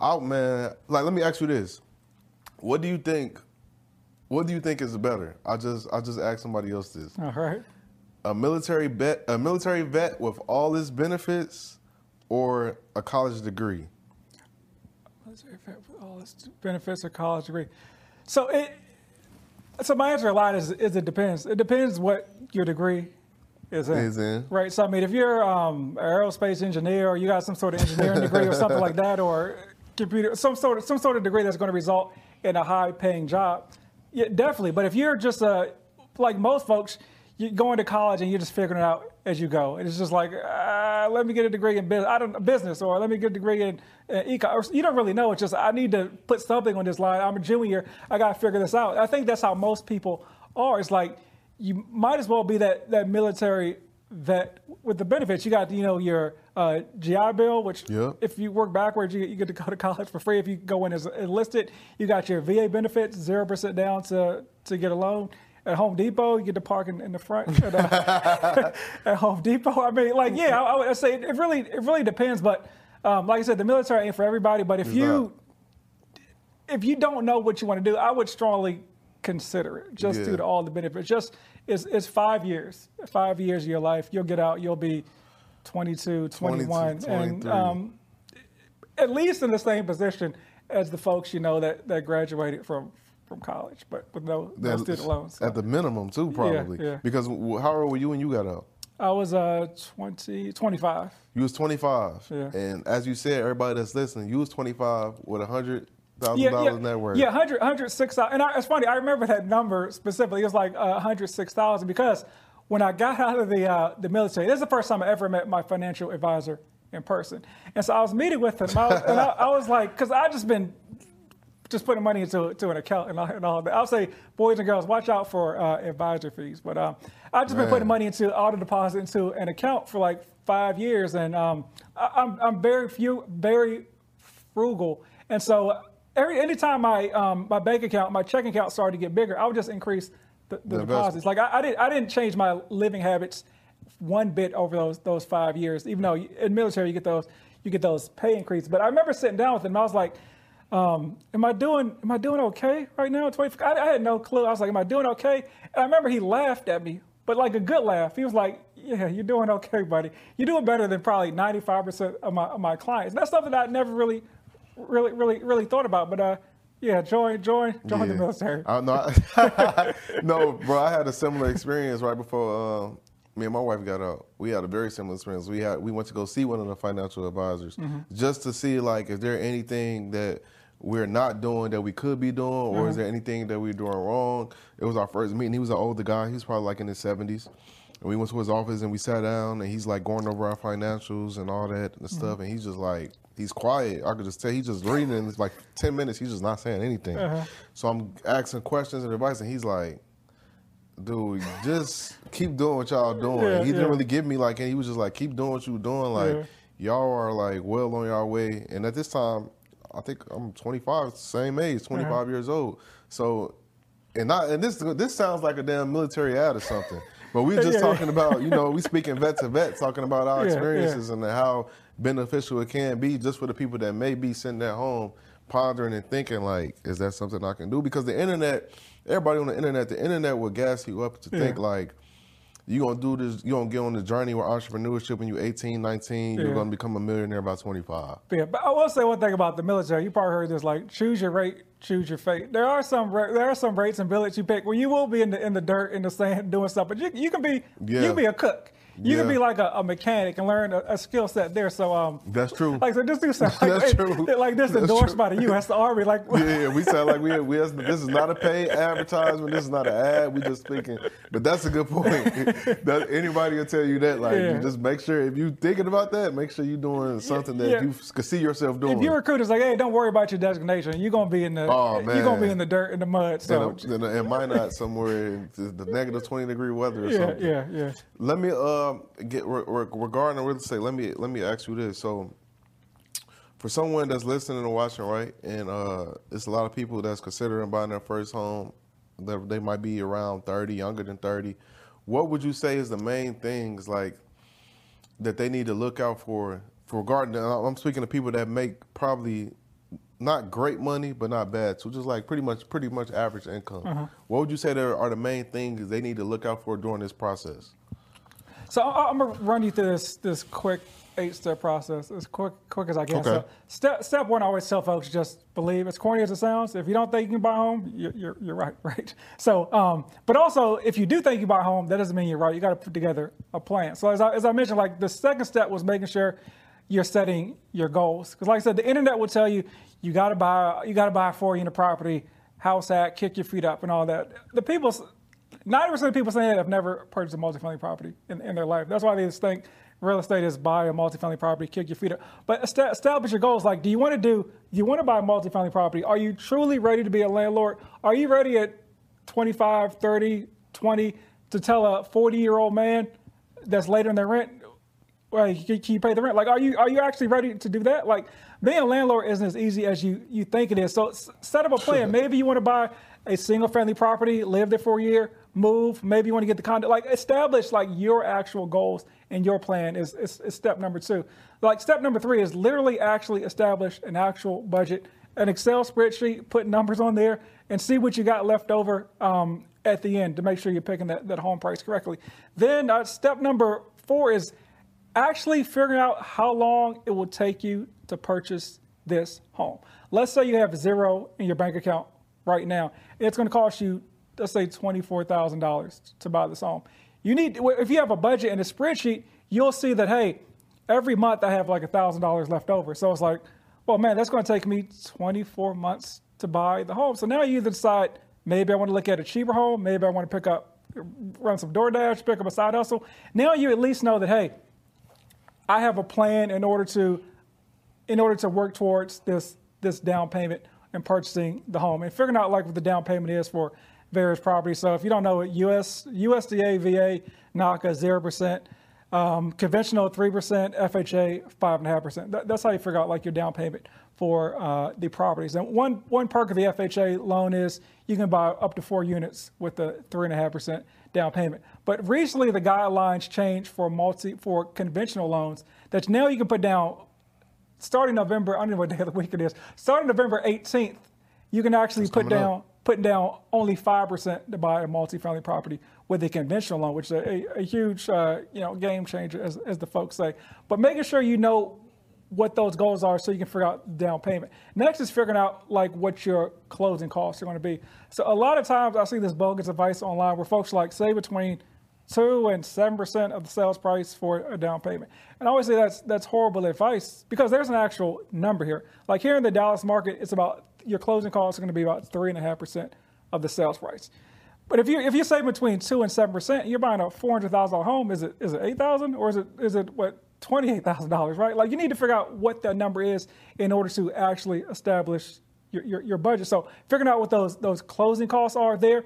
Out, man. Like, let me ask you this: What do you think? What do you think is better? I just, I just asked somebody else this. All right. A military vet, a military vet with all its benefits, or a college degree? See if it- all its benefits of college degree. So it. So my answer a lot is, is it depends. It depends what your degree is in. Is in. Right. So I mean, if you're um, an aerospace engineer, or you got some sort of engineering degree or something like that, or computer, some sort of some sort of degree that's going to result in a high-paying job, yeah, definitely. But if you're just a like most folks, you go into college and you're just figuring it out as you go. And it's just like, uh, let me get a degree in business, I don't business, or let me get a degree in uh, econ. Or you don't really know. It's just I need to put something on this line. I'm a junior. I got to figure this out. I think that's how most people are. It's like you might as well be that that military vet with the benefits. You got you know your uh, GI Bill, which Yep. if you work backwards, you, you get to go to college for free. If you go in as enlisted, you got your VA benefits, zero percent down to to get a loan. At Home Depot, you get to park in, in the front. At, uh, at Home Depot, I mean, like, yeah, I, I would say it really, it really depends. But um, like I said, the military ain't for everybody. But if It's you if you don't know what you want to do, I would strongly consider it just Yeah. due to all the benefits. Just it's, it's five years, five years of your life. You'll get out. You'll be 22, 21, 22, and um, at least in the same position as the folks you know that, that graduated from from college, but with no, no student loans. So At the minimum, too, probably. yeah. Because how old were you when you got out? I was uh 20, 25. You was 25. Yeah. And as you said, everybody that's listening, you was 25 with a $100,000 yeah, yeah, net worth. Yeah, 100, 106,000. And I, it's funny, I remember that number specifically. It was like uh, 106,000 because when I got out of the uh, the military, this is the first time I ever met my financial advisor in person. And so I was meeting with him, and I was, and I, I was like, because I just been just putting money into to an account and all, and all that. I'll say, boys and girls, watch out for uh, advisor fees. But um, I've just been putting money into auto deposit into an account for like five years, and um, I, I'm I'm very few very frugal, and so every anytime my um, my bank account, my checking account started to get bigger, I would just increase the, the, The deposits. Like I, I didn't I didn't change my living habits one bit over those those five years. Even though in military you get those you get those pay increases, but I remember sitting down with him. I was like. Um, am I doing am I doing okay right now? 20, I, I had no clue. I was like, am I doing okay? And I remember he laughed at me, but like a good laugh. He was like, yeah, you're doing okay, buddy. You're doing better than probably 95% of my of my clients. And that's something I never really, really, really, really thought about. But uh, yeah, join join join the military. I, no, I, no, bro. I had a similar experience right before uh, me and my wife got out. We had a very similar experience. We had we went to go see one of the financial advisors Mm-hmm. just to see like is there anything that we're not doing that we could be doing, or Mm-hmm. is there anything that we're doing wrong? It was our first meeting. He was an older guy. He was probably like in his seventies. And we went to his office and we sat down and he's like going over our financials and all that and stuff. And he's just like, he's quiet. I could just tell he's just reading and it's like 10 minutes. He's just not saying anything. So I'm asking questions and advice and he's like, dude, just keep doing what y'all doing. Yeah, he didn't yeah. really give me like, and he was just like, keep doing what you're doing. Like, Yeah. y'all are like well on your way. And at this time, I think I'm 25, same age, 25 Uh-huh. years old. So, and not and this this sounds like a damn military ad or something. But we're just Yeah, yeah. talking about, you know, we speaking vet to vet, talking about our Yeah, yeah. experiences and how beneficial it can be just for the people that may be sitting at home pondering and thinking like, is that something I can do? Because the internet, everybody on the internet, the internet will gas you up to think Yeah. Like, you gonna do this, you're gonna get on the journey with entrepreneurship when you're 18, 19, you're gonna become a millionaire by 25. Yeah, but I will say one thing about the military. You probably heard this: like, choose your rate, choose your fate. There are some there are some rates and billets you pick where you will be in the in the dirt, in the sand, doing stuff. But you you can be you can be a cook. You can be like a, a mechanic and learn a, a skill set there. So um, That's true. like so just do something like, That's true. like this That's endorsed true. by the U.S. Army. Like yeah, we sound like we, we this is not a paid advertisement. This is not an ad. We just thinking. But that's a good point. that anybody will tell you that. Like, Yeah. you just make sure if you thinking about that, make sure you're doing something that yeah. you can see yourself doing. if your recruiter's like, hey, don't worry about your designation. You're gonna be in the Oh, you're gonna be in the dirt in the mud. So in, a, in, a, in Minot somewhere in the, negative 20 degree weather or yeah, something. yeah, yeah. Let me uh um, get re- re- regarding real estate, let me let me ask you this. So, for someone that's listening and watching, right, and uh, it's a lot of people that's considering buying their first home. That they might be around thirty, younger than thirty. What would you say is the main things like that they need to look out for? For regarding, I'm speaking to people that make probably not great money, but not bad. So just like pretty much pretty much average income. Uh-huh. What would you say there are the main things they need to look out for during this process? So I- I'm gonna run you through this this quick eight step process as quick quick as I can. Okay. So step step one, I always tell folks just believe. As corny as it sounds, if you don't think you can buy a home, you're you're, you're right, right. So, um, but also if you do think you buy a home, that doesn't mean you're right. You got to put together a plan. So as I, as I mentioned, like the second step was making sure you're setting your goals. Because like I said, the internet will tell you you got to buy you got to buy a four unit property, house at, kick your feet up, and all that. The people. 90% of people saying that have never purchased a multifamily property in, in their life. That's why they just think real estate is buy a multifamily property, kick your feet up. But esta- establish your goals. Like, do you want to do, you want to buy a multifamily property? Are you truly ready to be a landlord? Are you ready at 25, 30, 20 to tell a 40 year old man that's later in their rent, well, can, you pay the rent? Like, are you are you actually ready to do that? Like, being a landlord isn't as easy as you you think it is. So s- set up a plan. Maybe you want to buy a single family property, live there for a year, move. Maybe you want to get the condo. Like, establish like your actual goals and your plan is, is, is step number two. Like, step number three is literally actually establish an actual budget, an Excel spreadsheet, put numbers on there, and see what you got left over um, at the end to make sure you're picking that, that home price correctly. Then uh, step number four is actually figuring out how long it will take you to purchase this home. Let's say you have zero in your bank account right now. It's going to cost you, let's say, $24,000 to buy this home. You need, if you have a budget and a spreadsheet, you'll see that, hey, every month I have like $1,000 left over. So it's like, well, man, that's going to take me 24 months to buy the home. So now you either decide, maybe I want to look at a cheaper home, maybe I want to pick up, run some DoorDash, pick up a side hustle. Now you at least know that, hey, I have a plan in order to in order to work towards this this down payment and purchasing the home and figuring out like what the down payment is for various properties. So if you don't know it, US USDA VA NACA zero percent, um, conventional three percent, FHA five and a half percent. That's how you figure out like your down payment for uh, the properties. And one one perk of the FHA loan is you can buy up to four units with the three and a half percent down payment. But recently the guidelines changed for multi for conventional loans that now you can put down starting November, I don't know what day of the week it is, starting November 18th, you can actually put down up. Down put down only 5% to buy a multifamily property with a conventional loan, which is a, a, huge uh, you know game changer, as, as the folks say. But making sure you know what those goals are so you can figure out the down payment. Next is figuring out like what your closing costs are going to be. So a lot of times I see this bogus advice online where folks like say between two and seven percent of the sales price for a down payment. And I always say that's that's horrible advice because there's an actual number here. Like here in the Dallas market, it's about your closing costs are going to be about three and a half percent of the sales price. But if you if you say between two and seven percent, you're buying a four hundred thousand dollar home. Is it is it eight thousand or is it is it what twenty eight thousand dollars? Right? Like you need to figure out what that number is in order to actually establish your, your, your budget. So figuring out what those those closing costs are there.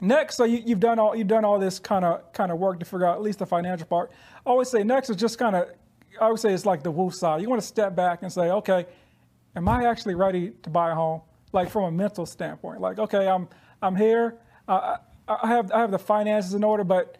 Next, so you, you've done all you've done all this kind of kind of work to figure out at least the financial part. I always say next is just kind of I would say it's like the wolf side. You want to step back and say, okay, am I actually ready to buy a home? Like from a mental standpoint, like okay, I'm I'm here. Uh, I, I have I have the finances in order, but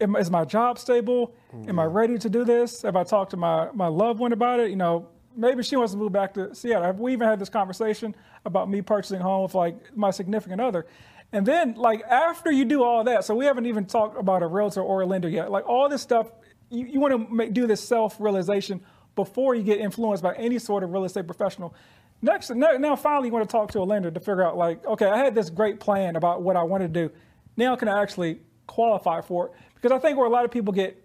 am, is my job stable? Am I ready to do this? Have I talked to my my loved one about it? You know, maybe she wants to move back to Seattle. Have we even had this conversation about me purchasing a home with like my significant other? And then, like after you do all that, so we haven't even talked about a realtor or a lender yet. Like all this stuff, you, you want to make, do this self-realization before you get influenced by any sort of real estate professional. Next, now, finally, you want to talk to a lender to figure out, like, okay, I had this great plan about what I want to do. Now, can I actually qualify for it? Because I think where a lot of people get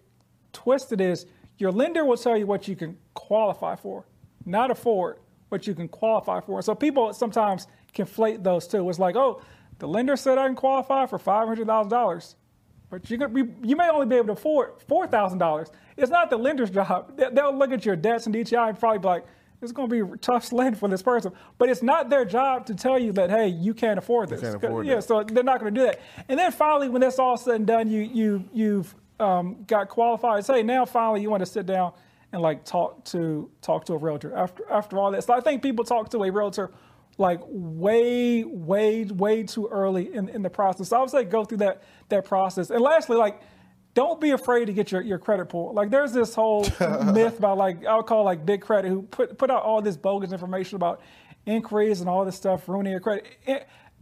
twisted is your lender will tell you what you can qualify for, not afford what you can qualify for. So people sometimes conflate those two. It's like, oh, the lender said I can qualify for five hundred thousand dollars, but you you may only be able to afford four thousand dollars. It's not the lender's job. They- They'll look at your debts and DTI and probably be like, it's going to be a tough sled for this person. But it's not their job to tell you that, hey, you can't afford this. can't afford yeah, that. so they're not going to do that. And then finally, when that's all said and done, you you you've um, got qualified. Say now finally you want to sit down and like talk to talk to a realtor after after all that. So I think people talk to a realtor like way, way, way too early in, in the process. So I would say go through that that process. And lastly, like don't be afraid to get your, your credit pulled. Like there's this whole myth about like I would call like big credit who put put out all this bogus information about inquiries and all this stuff ruining your credit. In,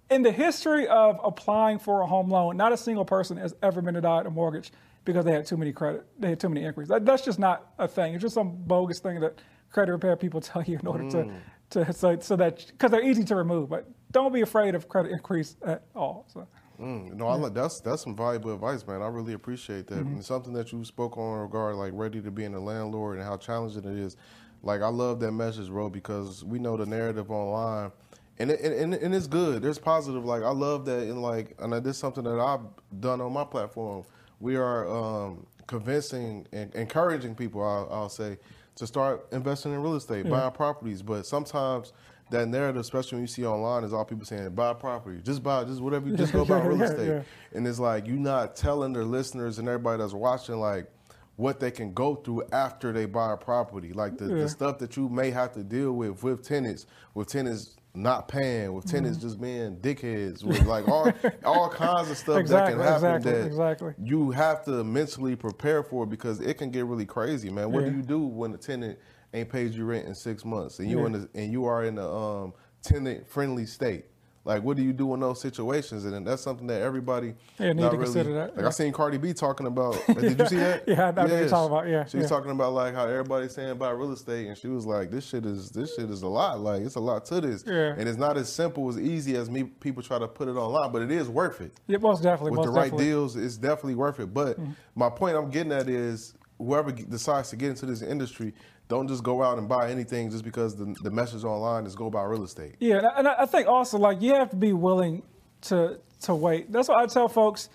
in the history of applying for a home loan, not a single person has ever been denied a mortgage because they had too many credit, they had too many inquiries. That, that's just not a thing. It's just some bogus thing that credit repair people tell you in order mm. to, to so, so that because they're easy to remove. But don't be afraid of credit increase at all. So. Mm, no, I, that's that's some valuable advice, man. I really appreciate that. Mm-hmm. something that you spoke on regard like ready to being a landlord and how challenging it is. Like I love that message, bro, because we know the narrative online, and it, and, and it's good. There's positive. Like I love that, and like and this is something that I've done on my platform. We are um, convincing and encouraging people. I'll, I'll, say to start investing in real estate, yeah. buying properties, but sometimes that narrative, especially when you see online, is all people saying buy property, just buy, just whatever, you just go buy real estate. Yeah. And it's like you're not telling their listeners and everybody that's watching like what they can go through after they buy a property, like the, yeah. the stuff that you may have to deal with with tenants, with tenants not paying, with tenants mm-hmm. just being dickheads, with like all all kinds of stuff exactly, that can happen exactly, that exactly. you have to mentally prepare for because it can get really crazy, man. What yeah. do you do when a tenant ain't paid you rent in six months, and you yeah. in the, and you are in a um, tenant friendly state. Like, what do you do in those situations? And that's something that everybody yeah, need to really, consider that. Like, yeah. I seen Cardi B talking about. did you see that? yeah, I yeah, talking about. Yeah, she was talking about like how everybody's saying about real estate, and she was like, "This shit is this shit is a lot. Like, it's a lot to this. Yeah. and it's not as simple as easy as me people try to put it online, but it is worth it. Yeah, most definitely. With most the right definitely. deals, it's definitely worth it. But mm-hmm. my point I'm getting at is whoever decides to get into this industry, don't just go out and buy anything just because the, the message online is go buy real estate. Yeah, and I think also like you have to be willing to to wait. That's what I tell folks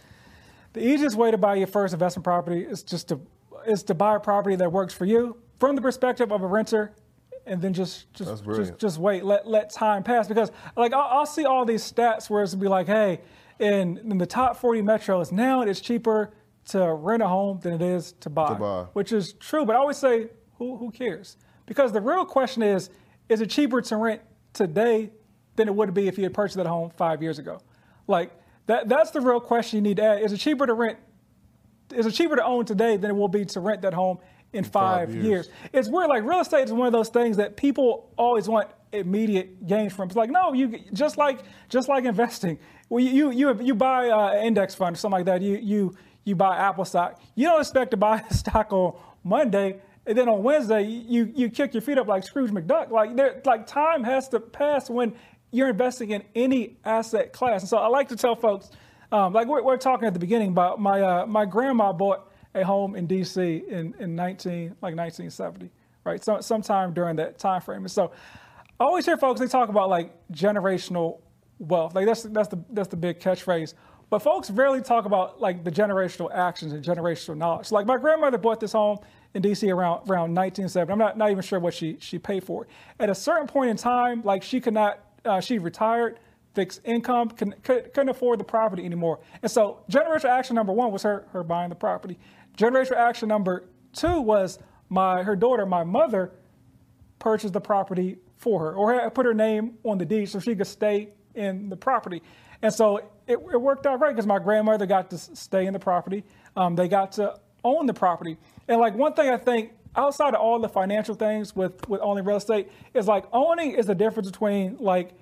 the easiest way to buy your first investment property is just to is to buy a property that works for you from the perspective of a renter and then just just just, just wait let let time pass because like I'll, I'll, see all these stats where it's be like hey in, in the top 40 metros now it's cheaper to rent a home than it is to buy, to buy. which is true but I always say who, who cares? Because the real question is, is it cheaper to rent today than it would be if you had purchased that home five years ago? Like that, that's the real question you need to ask. Is it cheaper to rent? Is it cheaper to own today than it will be to rent that home in five, five years. years. It's weird. Like real estate is one of those things that people always want immediate gains from. It's like no, you just like just like investing. Well, you you you buy uh, an index fund or something like that. You you you buy Apple stock. You don't expect to buy a stock on Monday and then on Wednesday you you kick your feet up like Scrooge McDuck. Like there, like time has to pass when you're investing in any asset class. And so I like to tell folks, um, like we're, we're, talking at the beginning about my uh, my grandma bought a home in D.C. in in 19 like 1970, right? So sometime during that time frame. And so I always hear folks they talk about like generational wealth. Like that's that's the that's the big catchphrase. But folks rarely talk about like the generational actions and generational knowledge. Like my grandmother bought this home in DC around around 1970. I'm not not even sure what she she paid for it. At a certain point in time, like she could not, uh, she retired, fixed income, can, could, couldn't afford the property anymore. And so generational action number one was her her buying the property. Generational action number two was my her daughter, my mother, purchased the property for her or put her name on the deed so she could stay in the property. And so it, it worked out right because my grandmother got to stay in the property. Um, they got to own the property. And like one thing I think outside of all the financial things with with owning real estate is like owning is the difference between like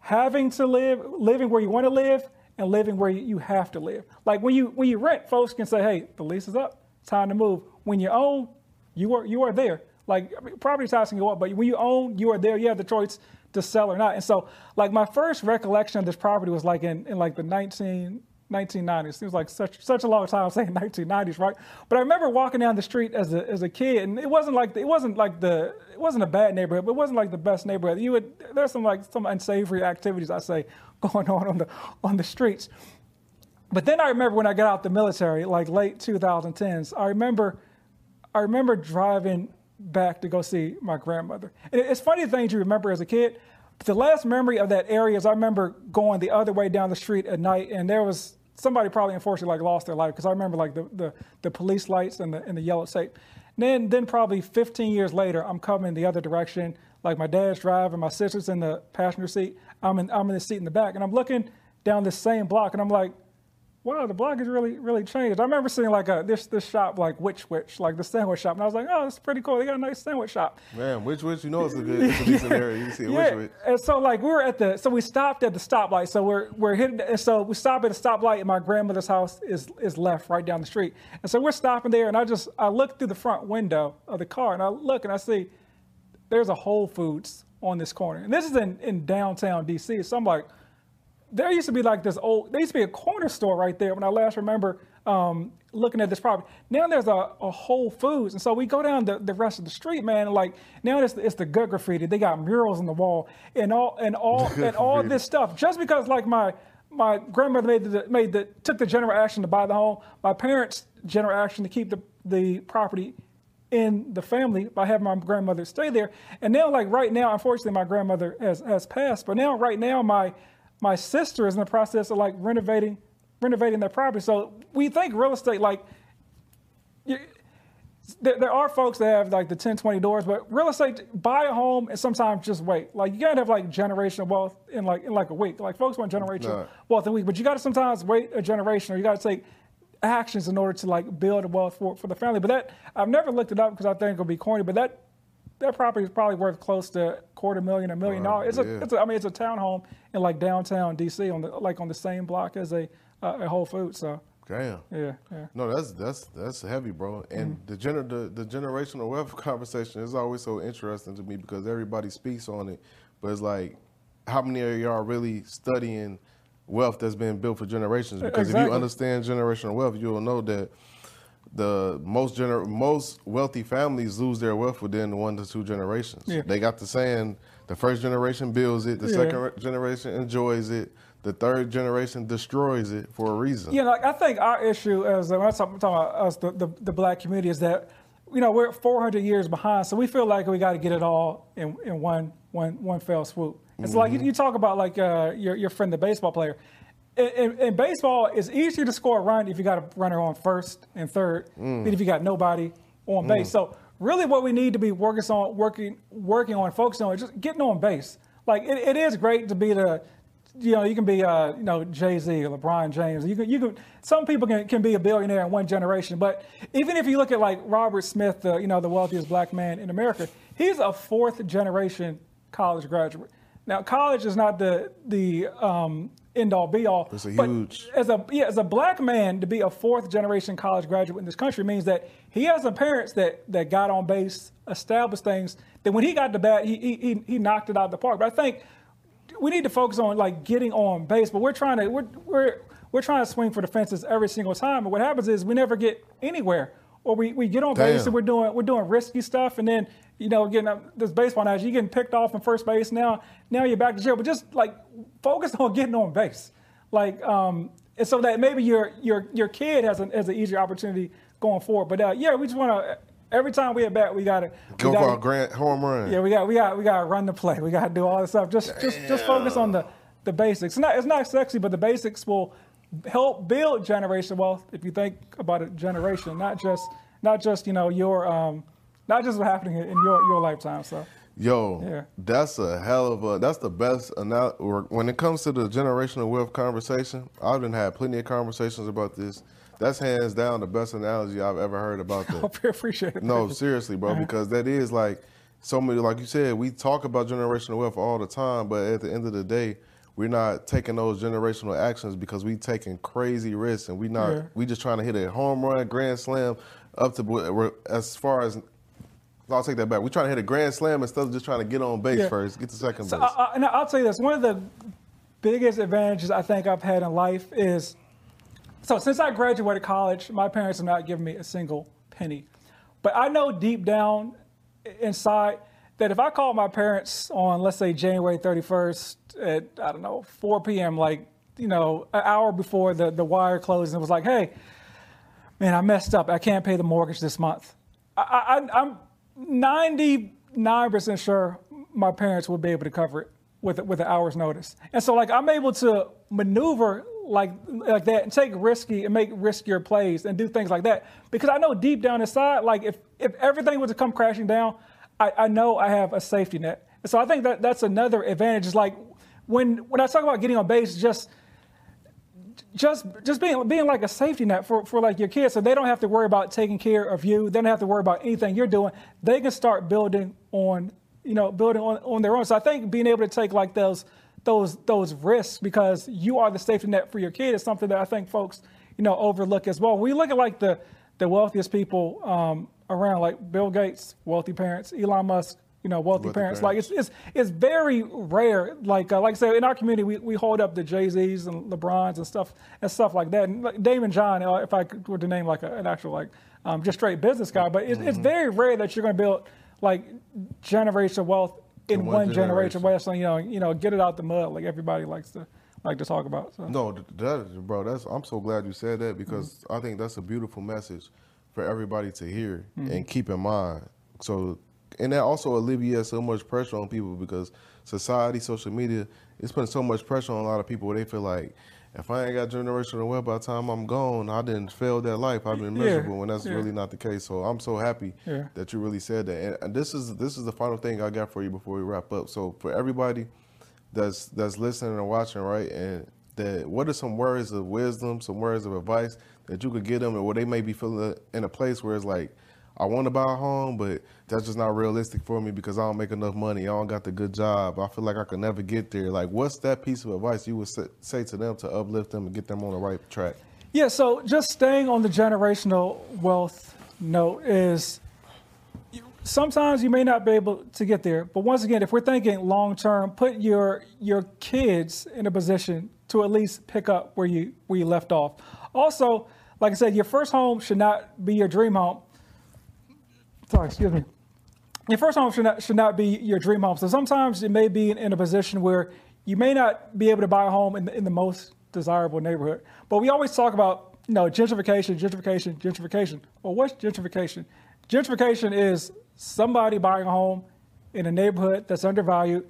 having to live living where you want to live and living where you have to live. Like when you when you rent, folks can say, "Hey, the lease is up, time to move." When you own, you are you are there. Like property tax can go up, but when you own, you are there. You have the choice to sell or not. And so, like my first recollection of this property was like in, in like the 19 1990s. Seems like such such a long time saying 1990s, right? But I remember walking down the street as a as a kid, and it wasn't like it wasn't like the it wasn't a bad neighborhood, but it wasn't like the best neighborhood. You would there's some like some unsavory activities I say going on on the on the streets. But then I remember when I got out the military, like late 2010s. I remember I remember driving back to go see my grandmother. And it's funny the things you remember as a kid. The last memory of that area is I remember going the other way down the street at night, and there was somebody probably unfortunately like lost their life because I remember like the, the, the police lights and the and the yellow tape. Then then probably 15 years later, I'm coming the other direction. Like my dad's driving, my sister's in the passenger seat. I'm in I'm in the seat in the back, and I'm looking down this same block, and I'm like, wow, the block has really, really changed. I remember seeing like a this this shop like Which Wich, like the sandwich shop, and I was like, oh, it's pretty cool. They got a nice sandwich shop. Man, Which Wich, you know it's a good, it's a decent area. You see a Yeah, Which Wich. and so like we were at the, so we stopped at the stoplight. So we're we're hitting, and so we stop at the stoplight, and my grandmother's house is is left right down the street. And so we're stopping there, and I just I look through the front window of the car, and I look and I see there's a Whole Foods on this corner, and this is in in downtown DC. So I'm like, there used to be like this old, there used to be a corner store right there when I last remember um, looking at this property. Now there's a, a Whole Foods. And so we go down the, the rest of the street, man, and like now it's, it's the good graffiti. They got murals on the wall and all, and all, and all this stuff. Just because like my, my grandmother made the, made the, took the general action to buy the home, my parents' general action to keep the, the property in the family by having my grandmother stay there. And now, like right now, unfortunately, my grandmother has, has passed. But now, right now, my my sister is in the process of like renovating renovating their property. So we think real estate like you, there, there are folks that have like the 10, 20 doors, but real estate, buy a home and sometimes just wait. Like you gotta have like generational wealth in like in like a week. Like folks want generational Right. wealth in a week, but you gotta sometimes wait a generation or you gotta take actions in order to like build a wealth for, for the family. But that I've never looked it up because I think it'll be corny, but that that property is probably worth close to quarter million, a million dollars. It's yeah. a, it's a, I mean, it's a townhome in like downtown DC on the like on the same block as a uh, a Whole Foods. So Damn. yeah, yeah. No, that's that's that's heavy, bro. And the, gener- the the generational wealth conversation is always so interesting to me because everybody speaks on it, but it's like, how many of y'all really studying wealth that's been built for generations? Because if you understand generational wealth, you'll know that the most gener- most wealthy families lose their wealth within one to two generations. Yeah. They got the saying: the first generation builds it, the Yeah. second generation enjoys it, the third generation destroys it for a reason. Yeah, like I think our issue as when I talk, talking about us, the, the, the black community, is that you know we're 400 years behind, so we feel like we got to get it all in, in one one one fell swoop. It's like you, you talk about like uh, your your friend, the baseball player. In, in, baseball, it's easier to score a run if you got a runner on first and third than if you got nobody on base. So really, what we need to be working on, working working on, focusing on, is just getting on base. Like it, it is great to be the you know, you can be, uh, you know, Jay Z or LeBron James. You can, you can. Some people can, can be a billionaire in one generation, but even if you look at like Robert Smith, the, you know, the wealthiest black man in America, he's a fourth generation college graduate. Now, college is not the the um, end all be all. It's a huge- As a yeah, as a black man to be a fourth generation college graduate in this country means that he has some parents that that got on base, established things. That when he got to bat, he he he, he knocked it out of the park. But I think we need to focus on like getting on base, but we're trying to we're we're we're trying to swing for the fences every single time. And what happens is we never get anywhere, or we, we get on base and we're doing we're doing risky stuff, and then you know getting up- this baseball analogy, you're getting picked off in first base. Now now you're back to jail, but just like focus on getting on base, like um, and so that maybe your your your kid has an has an easier opportunity going forward. But uh, yeah, we just want to. Every time we at bat, we got to Go for a grand home run. yeah, we got we got we got to run the play. We got to do all this stuff. Just just just focus on the the basics. It's not it's not sexy, but the basics will help build generational wealth. If you think about a generation, not just not just you know your um not just what's happening in your your lifetime. So Yo, Yeah. that's a hell of a. That's the best. Anal- or when it comes to the generational wealth conversation, I've been had plenty of conversations about this. That's hands down the best analogy I've ever heard about that. you appreciate it. No, seriously, bro, because that is like so many. Like you said, we talk about generational wealth all the time, but at the end of the day, we're not taking those generational actions because we taking crazy risks, and we not. Yeah. We just trying to hit a home run, grand slam, up to as far as. I'll take that back. We're trying to hit a grand slam instead of just trying to get on base Yeah. first, get to second So base. I, I, and I'll tell you this: one of the biggest advantages I think I've had in life is so since I graduated college, my parents have not given me a single penny, but I know deep down inside that if I called my parents on, let's say January 31st at I don't know 4 p.m., like you know an hour before the the wire closed, and it was like, hey, man, I messed up. I can't pay the mortgage this month. I, I, I'm 99% sure my parents would be able to cover it with with an hour's notice. And so, like, I'm able to maneuver like like that and take risky and make riskier plays and do things like that. Because I know deep down inside, like if if everything was to come crashing down, I, I know I have a safety net. So I think that that's another advantage. Is like when when I talk about getting on base, just just just being being like a safety net for, for like your kids so they don't have to worry about taking care of you they don't have to worry about anything you're doing they can start building on you know building on, on their own so i think being able to take like those those those risks because you are the safety net for your kid is something that i think folks you know overlook as well when you look at like the the wealthiest people um, around like bill gates wealthy parents elon musk you know, wealthy, parents. parents. Like it's, it's it's very rare. Like uh, like I said, in our community, we, we hold up the Jay Z's and LeBrons and stuff and stuff like that. And like Daymond John, uh, if I were to name like a, an actual like um, just straight business guy, but it's, mm-hmm. it's very rare that you're going to build like generational wealth in one, one generation. Where so you know you know get it out the mud like everybody likes to like to talk about. So. No, that bro, that's I'm so glad you said that because mm-hmm. I think that's a beautiful message for everybody to hear mm-hmm. and keep in mind. So and that also alleviates so much pressure on people because society, social media, is putting so much pressure on a lot of people where they feel like if I ain't got generational wealth by the time I'm gone, I didn't fail that life. I've been miserable, yeah, and that's yeah. really not the case. So I'm so happy yeah. that you really said that. And, and this is this is the final thing I got for you before we wrap up. So for everybody that's that's listening and watching, right, and that what are some words of wisdom, some words of advice that you could get them, or they may be feeling in a place where it's like I want to buy a home, but that's just not realistic for me because I don't make enough money. I don't got the good job. I feel like I could never get there. Like, what's that piece of advice you would say to them to uplift them and get them on the right track? Yeah, so just staying on the generational wealth note is sometimes you may not be able to get there, but once again, if we're thinking long term, put your your kids in a position to at least pick up where you where you left off. Also, like I said, your first home should not be your dream home sorry, excuse me. Your first home should not, should not be your dream home. So sometimes it may be in, in a position where you may not be able to buy a home in the, in the most desirable neighborhood. But we always talk about, you know, gentrification, gentrification, gentrification. Well, what's gentrification? Gentrification is somebody buying a home in a neighborhood that's undervalued,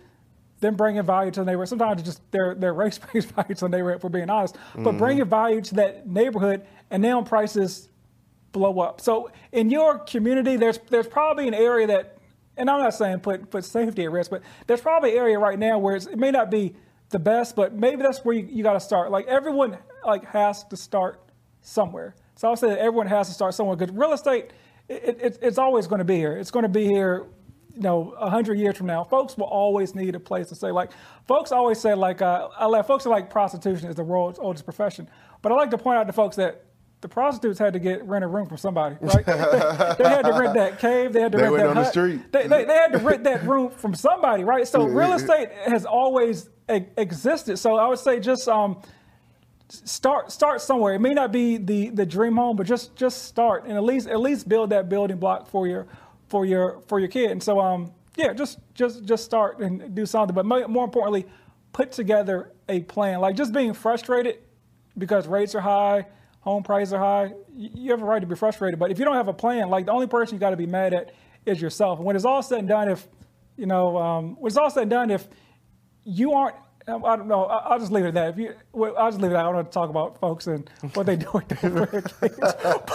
then bringing value to the neighborhood. Sometimes it's just their, their race-based value to the neighborhood, if we're being honest, but mm-hmm. bringing value to that neighborhood, and now prices blow up. So in your community, there's there's probably an area that, and I'm not saying put put safety at risk, but there's probably an area right now where it may not be the best, but maybe that's where you, you got to start. Like everyone like has to start somewhere. So I'll say that everyone has to start somewhere because real estate, it, it, it's always going to be here. It's going to be here you know, a hundred years from now, folks will always need a place to say, Like, folks always say, like, uh, I like, folks are like prostitution is the world's oldest profession. But I like to point out to folks that the prostitutes had to get rent a room from somebody, right? they, they, had to rent that cave. They had to they rent that on hut. The street. They, they, they, had to rent that room from somebody, right? So real estate has always existed. So I would say just um, start start somewhere. It may not be the the dream home, but just just start and at least at least build that building block for your for your for your kid. And so um, yeah, just just just start and do something. But more importantly, put together a plan. Like just being frustrated because rates are high home prices are high, you have a right to be frustrated. But if you don't have a plan, like the only person you got to be mad at is yourself. And when it's all said and done, if you know, um, when it's all said and done, if you aren't Um, I don't know. I'll just leave it at that. If you, well, I'll just leave it at that. I don't want to talk about folks and what they do with their kids.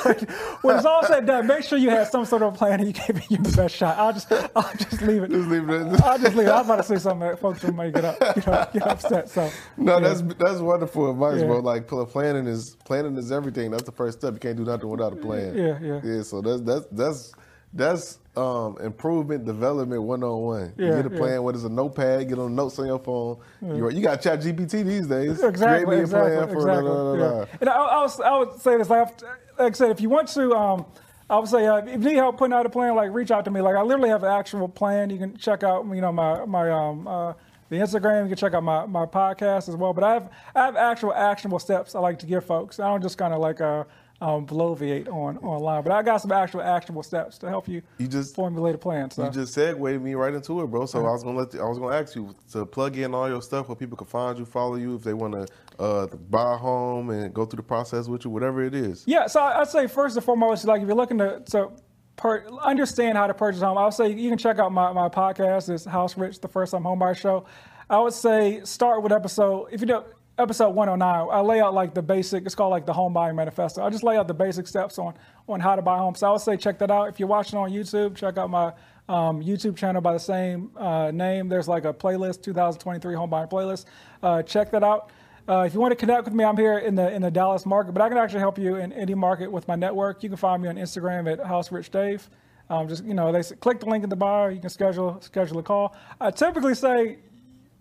But when it's all said and done, make sure you have some sort of plan and you gave it your best shot. I'll just, I'll just leave it. Just leave it. I'll just leave it. I was about to say something that folks might get up, you know, get upset. So no, yeah. that's that's wonderful advice, yeah. bro. Like planning is planning is everything. That's the first step. You can't do nothing without a plan. Yeah, yeah. Yeah. So that's that's that's that's um, improvement development one on one. You get a plan, yeah. what is a notepad, get on notes on your phone. Yeah. You got chat GPT these days. Exactly. Exactly, a plan for exactly, da, da, da, yeah. And I, I, was, I would say this, like, like I said, if you want to, um, I would say uh, if you need help putting out a plan, like reach out to me. Like I literally have an actual plan. You can check out, you know, my my um, uh, the Instagram. You can check out my, my podcast as well. But I have I have actual actionable steps I like to give folks. I don't just kind of like uh, um, bloviate on online. But I got some actual actionable steps to help you, you just formulate a plan. So. You just segued me right into it, bro. So I was gonna let you, I was gonna ask you to plug in all your stuff where people can find you, follow you if they want to uh, buy a home and go through the process with you, whatever it is. Yeah. So I'd say first and foremost, like if you're looking to, to per, understand how to purchase a home, I would say you can check out my, my podcast. It's House Rich, the First Time Homebuyer Show. I would say start with episode if you don't episode 109, I lay out like the basic. It's called like the home buying manifesto. I just lay out the basic steps on on how to buy home. So I would say check that out. If you're watching on YouTube, check out my um, YouTube channel by the same uh, name. There's like a playlist, 2023 home buying playlist. Uh, check that out. Uh, if you want to connect with me, I'm here in the in the Dallas market, but I can actually help you in any market with my network. You can find me on Instagram at House Rich Dave. Um, just you know, they click the link in the bio. You can schedule schedule a call. I typically say,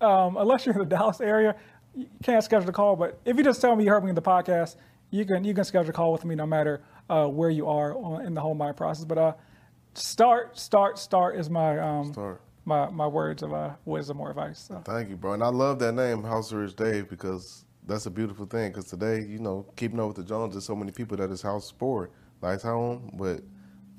um, unless you're in the Dallas area, you can't schedule a call. But if you just tell me you heard me in the podcast, you can you can schedule a call with me no matter uh, where you are on, in the whole buying process. But uh, start, start, start is my um, Start. my my words of uh, wisdom or advice. So. Thank you, bro. And I love that name, House Rich Dave, because that's a beautiful thing. Because today, you know, keeping up with the Jones, there's so many people that is house poor, nice home, but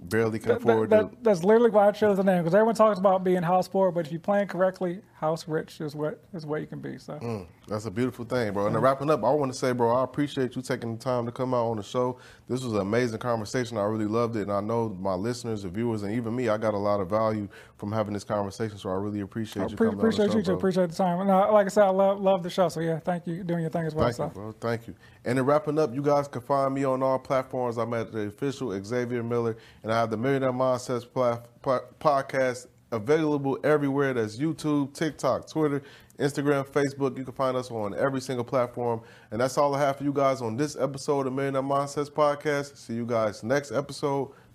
barely can That- afford that- to. that's literally why I chose the name because everyone talks about being house poor, but if you plan correctly, house rich is what is what you can be. So Mm, that's a beautiful thing, bro. And then wrapping up, I want to say, bro, I appreciate you taking the time to come out on the show. This was an amazing conversation. I really loved it, and I know my listeners, the viewers, and even me, I got a lot of value from having this conversation. So I really appreciate I you pre- coming on the appreciate show, you too. Appreciate the time. And uh, like I said, I love love the show. So yeah, thank you doing your thing as well. Thank so. you, bro. Thank you. And then wrapping up, you guys can find me on all platforms. I'm at the official Xavier Miller, and I have the Millionaire Mindsets pla- pla- podcast available everywhere. That's YouTube, TikTok, Twitter, Instagram, Facebook. You can find us on every single platform. And that's all I have for you guys on this episode of Millionaire Mindsets podcast. See you guys next episode.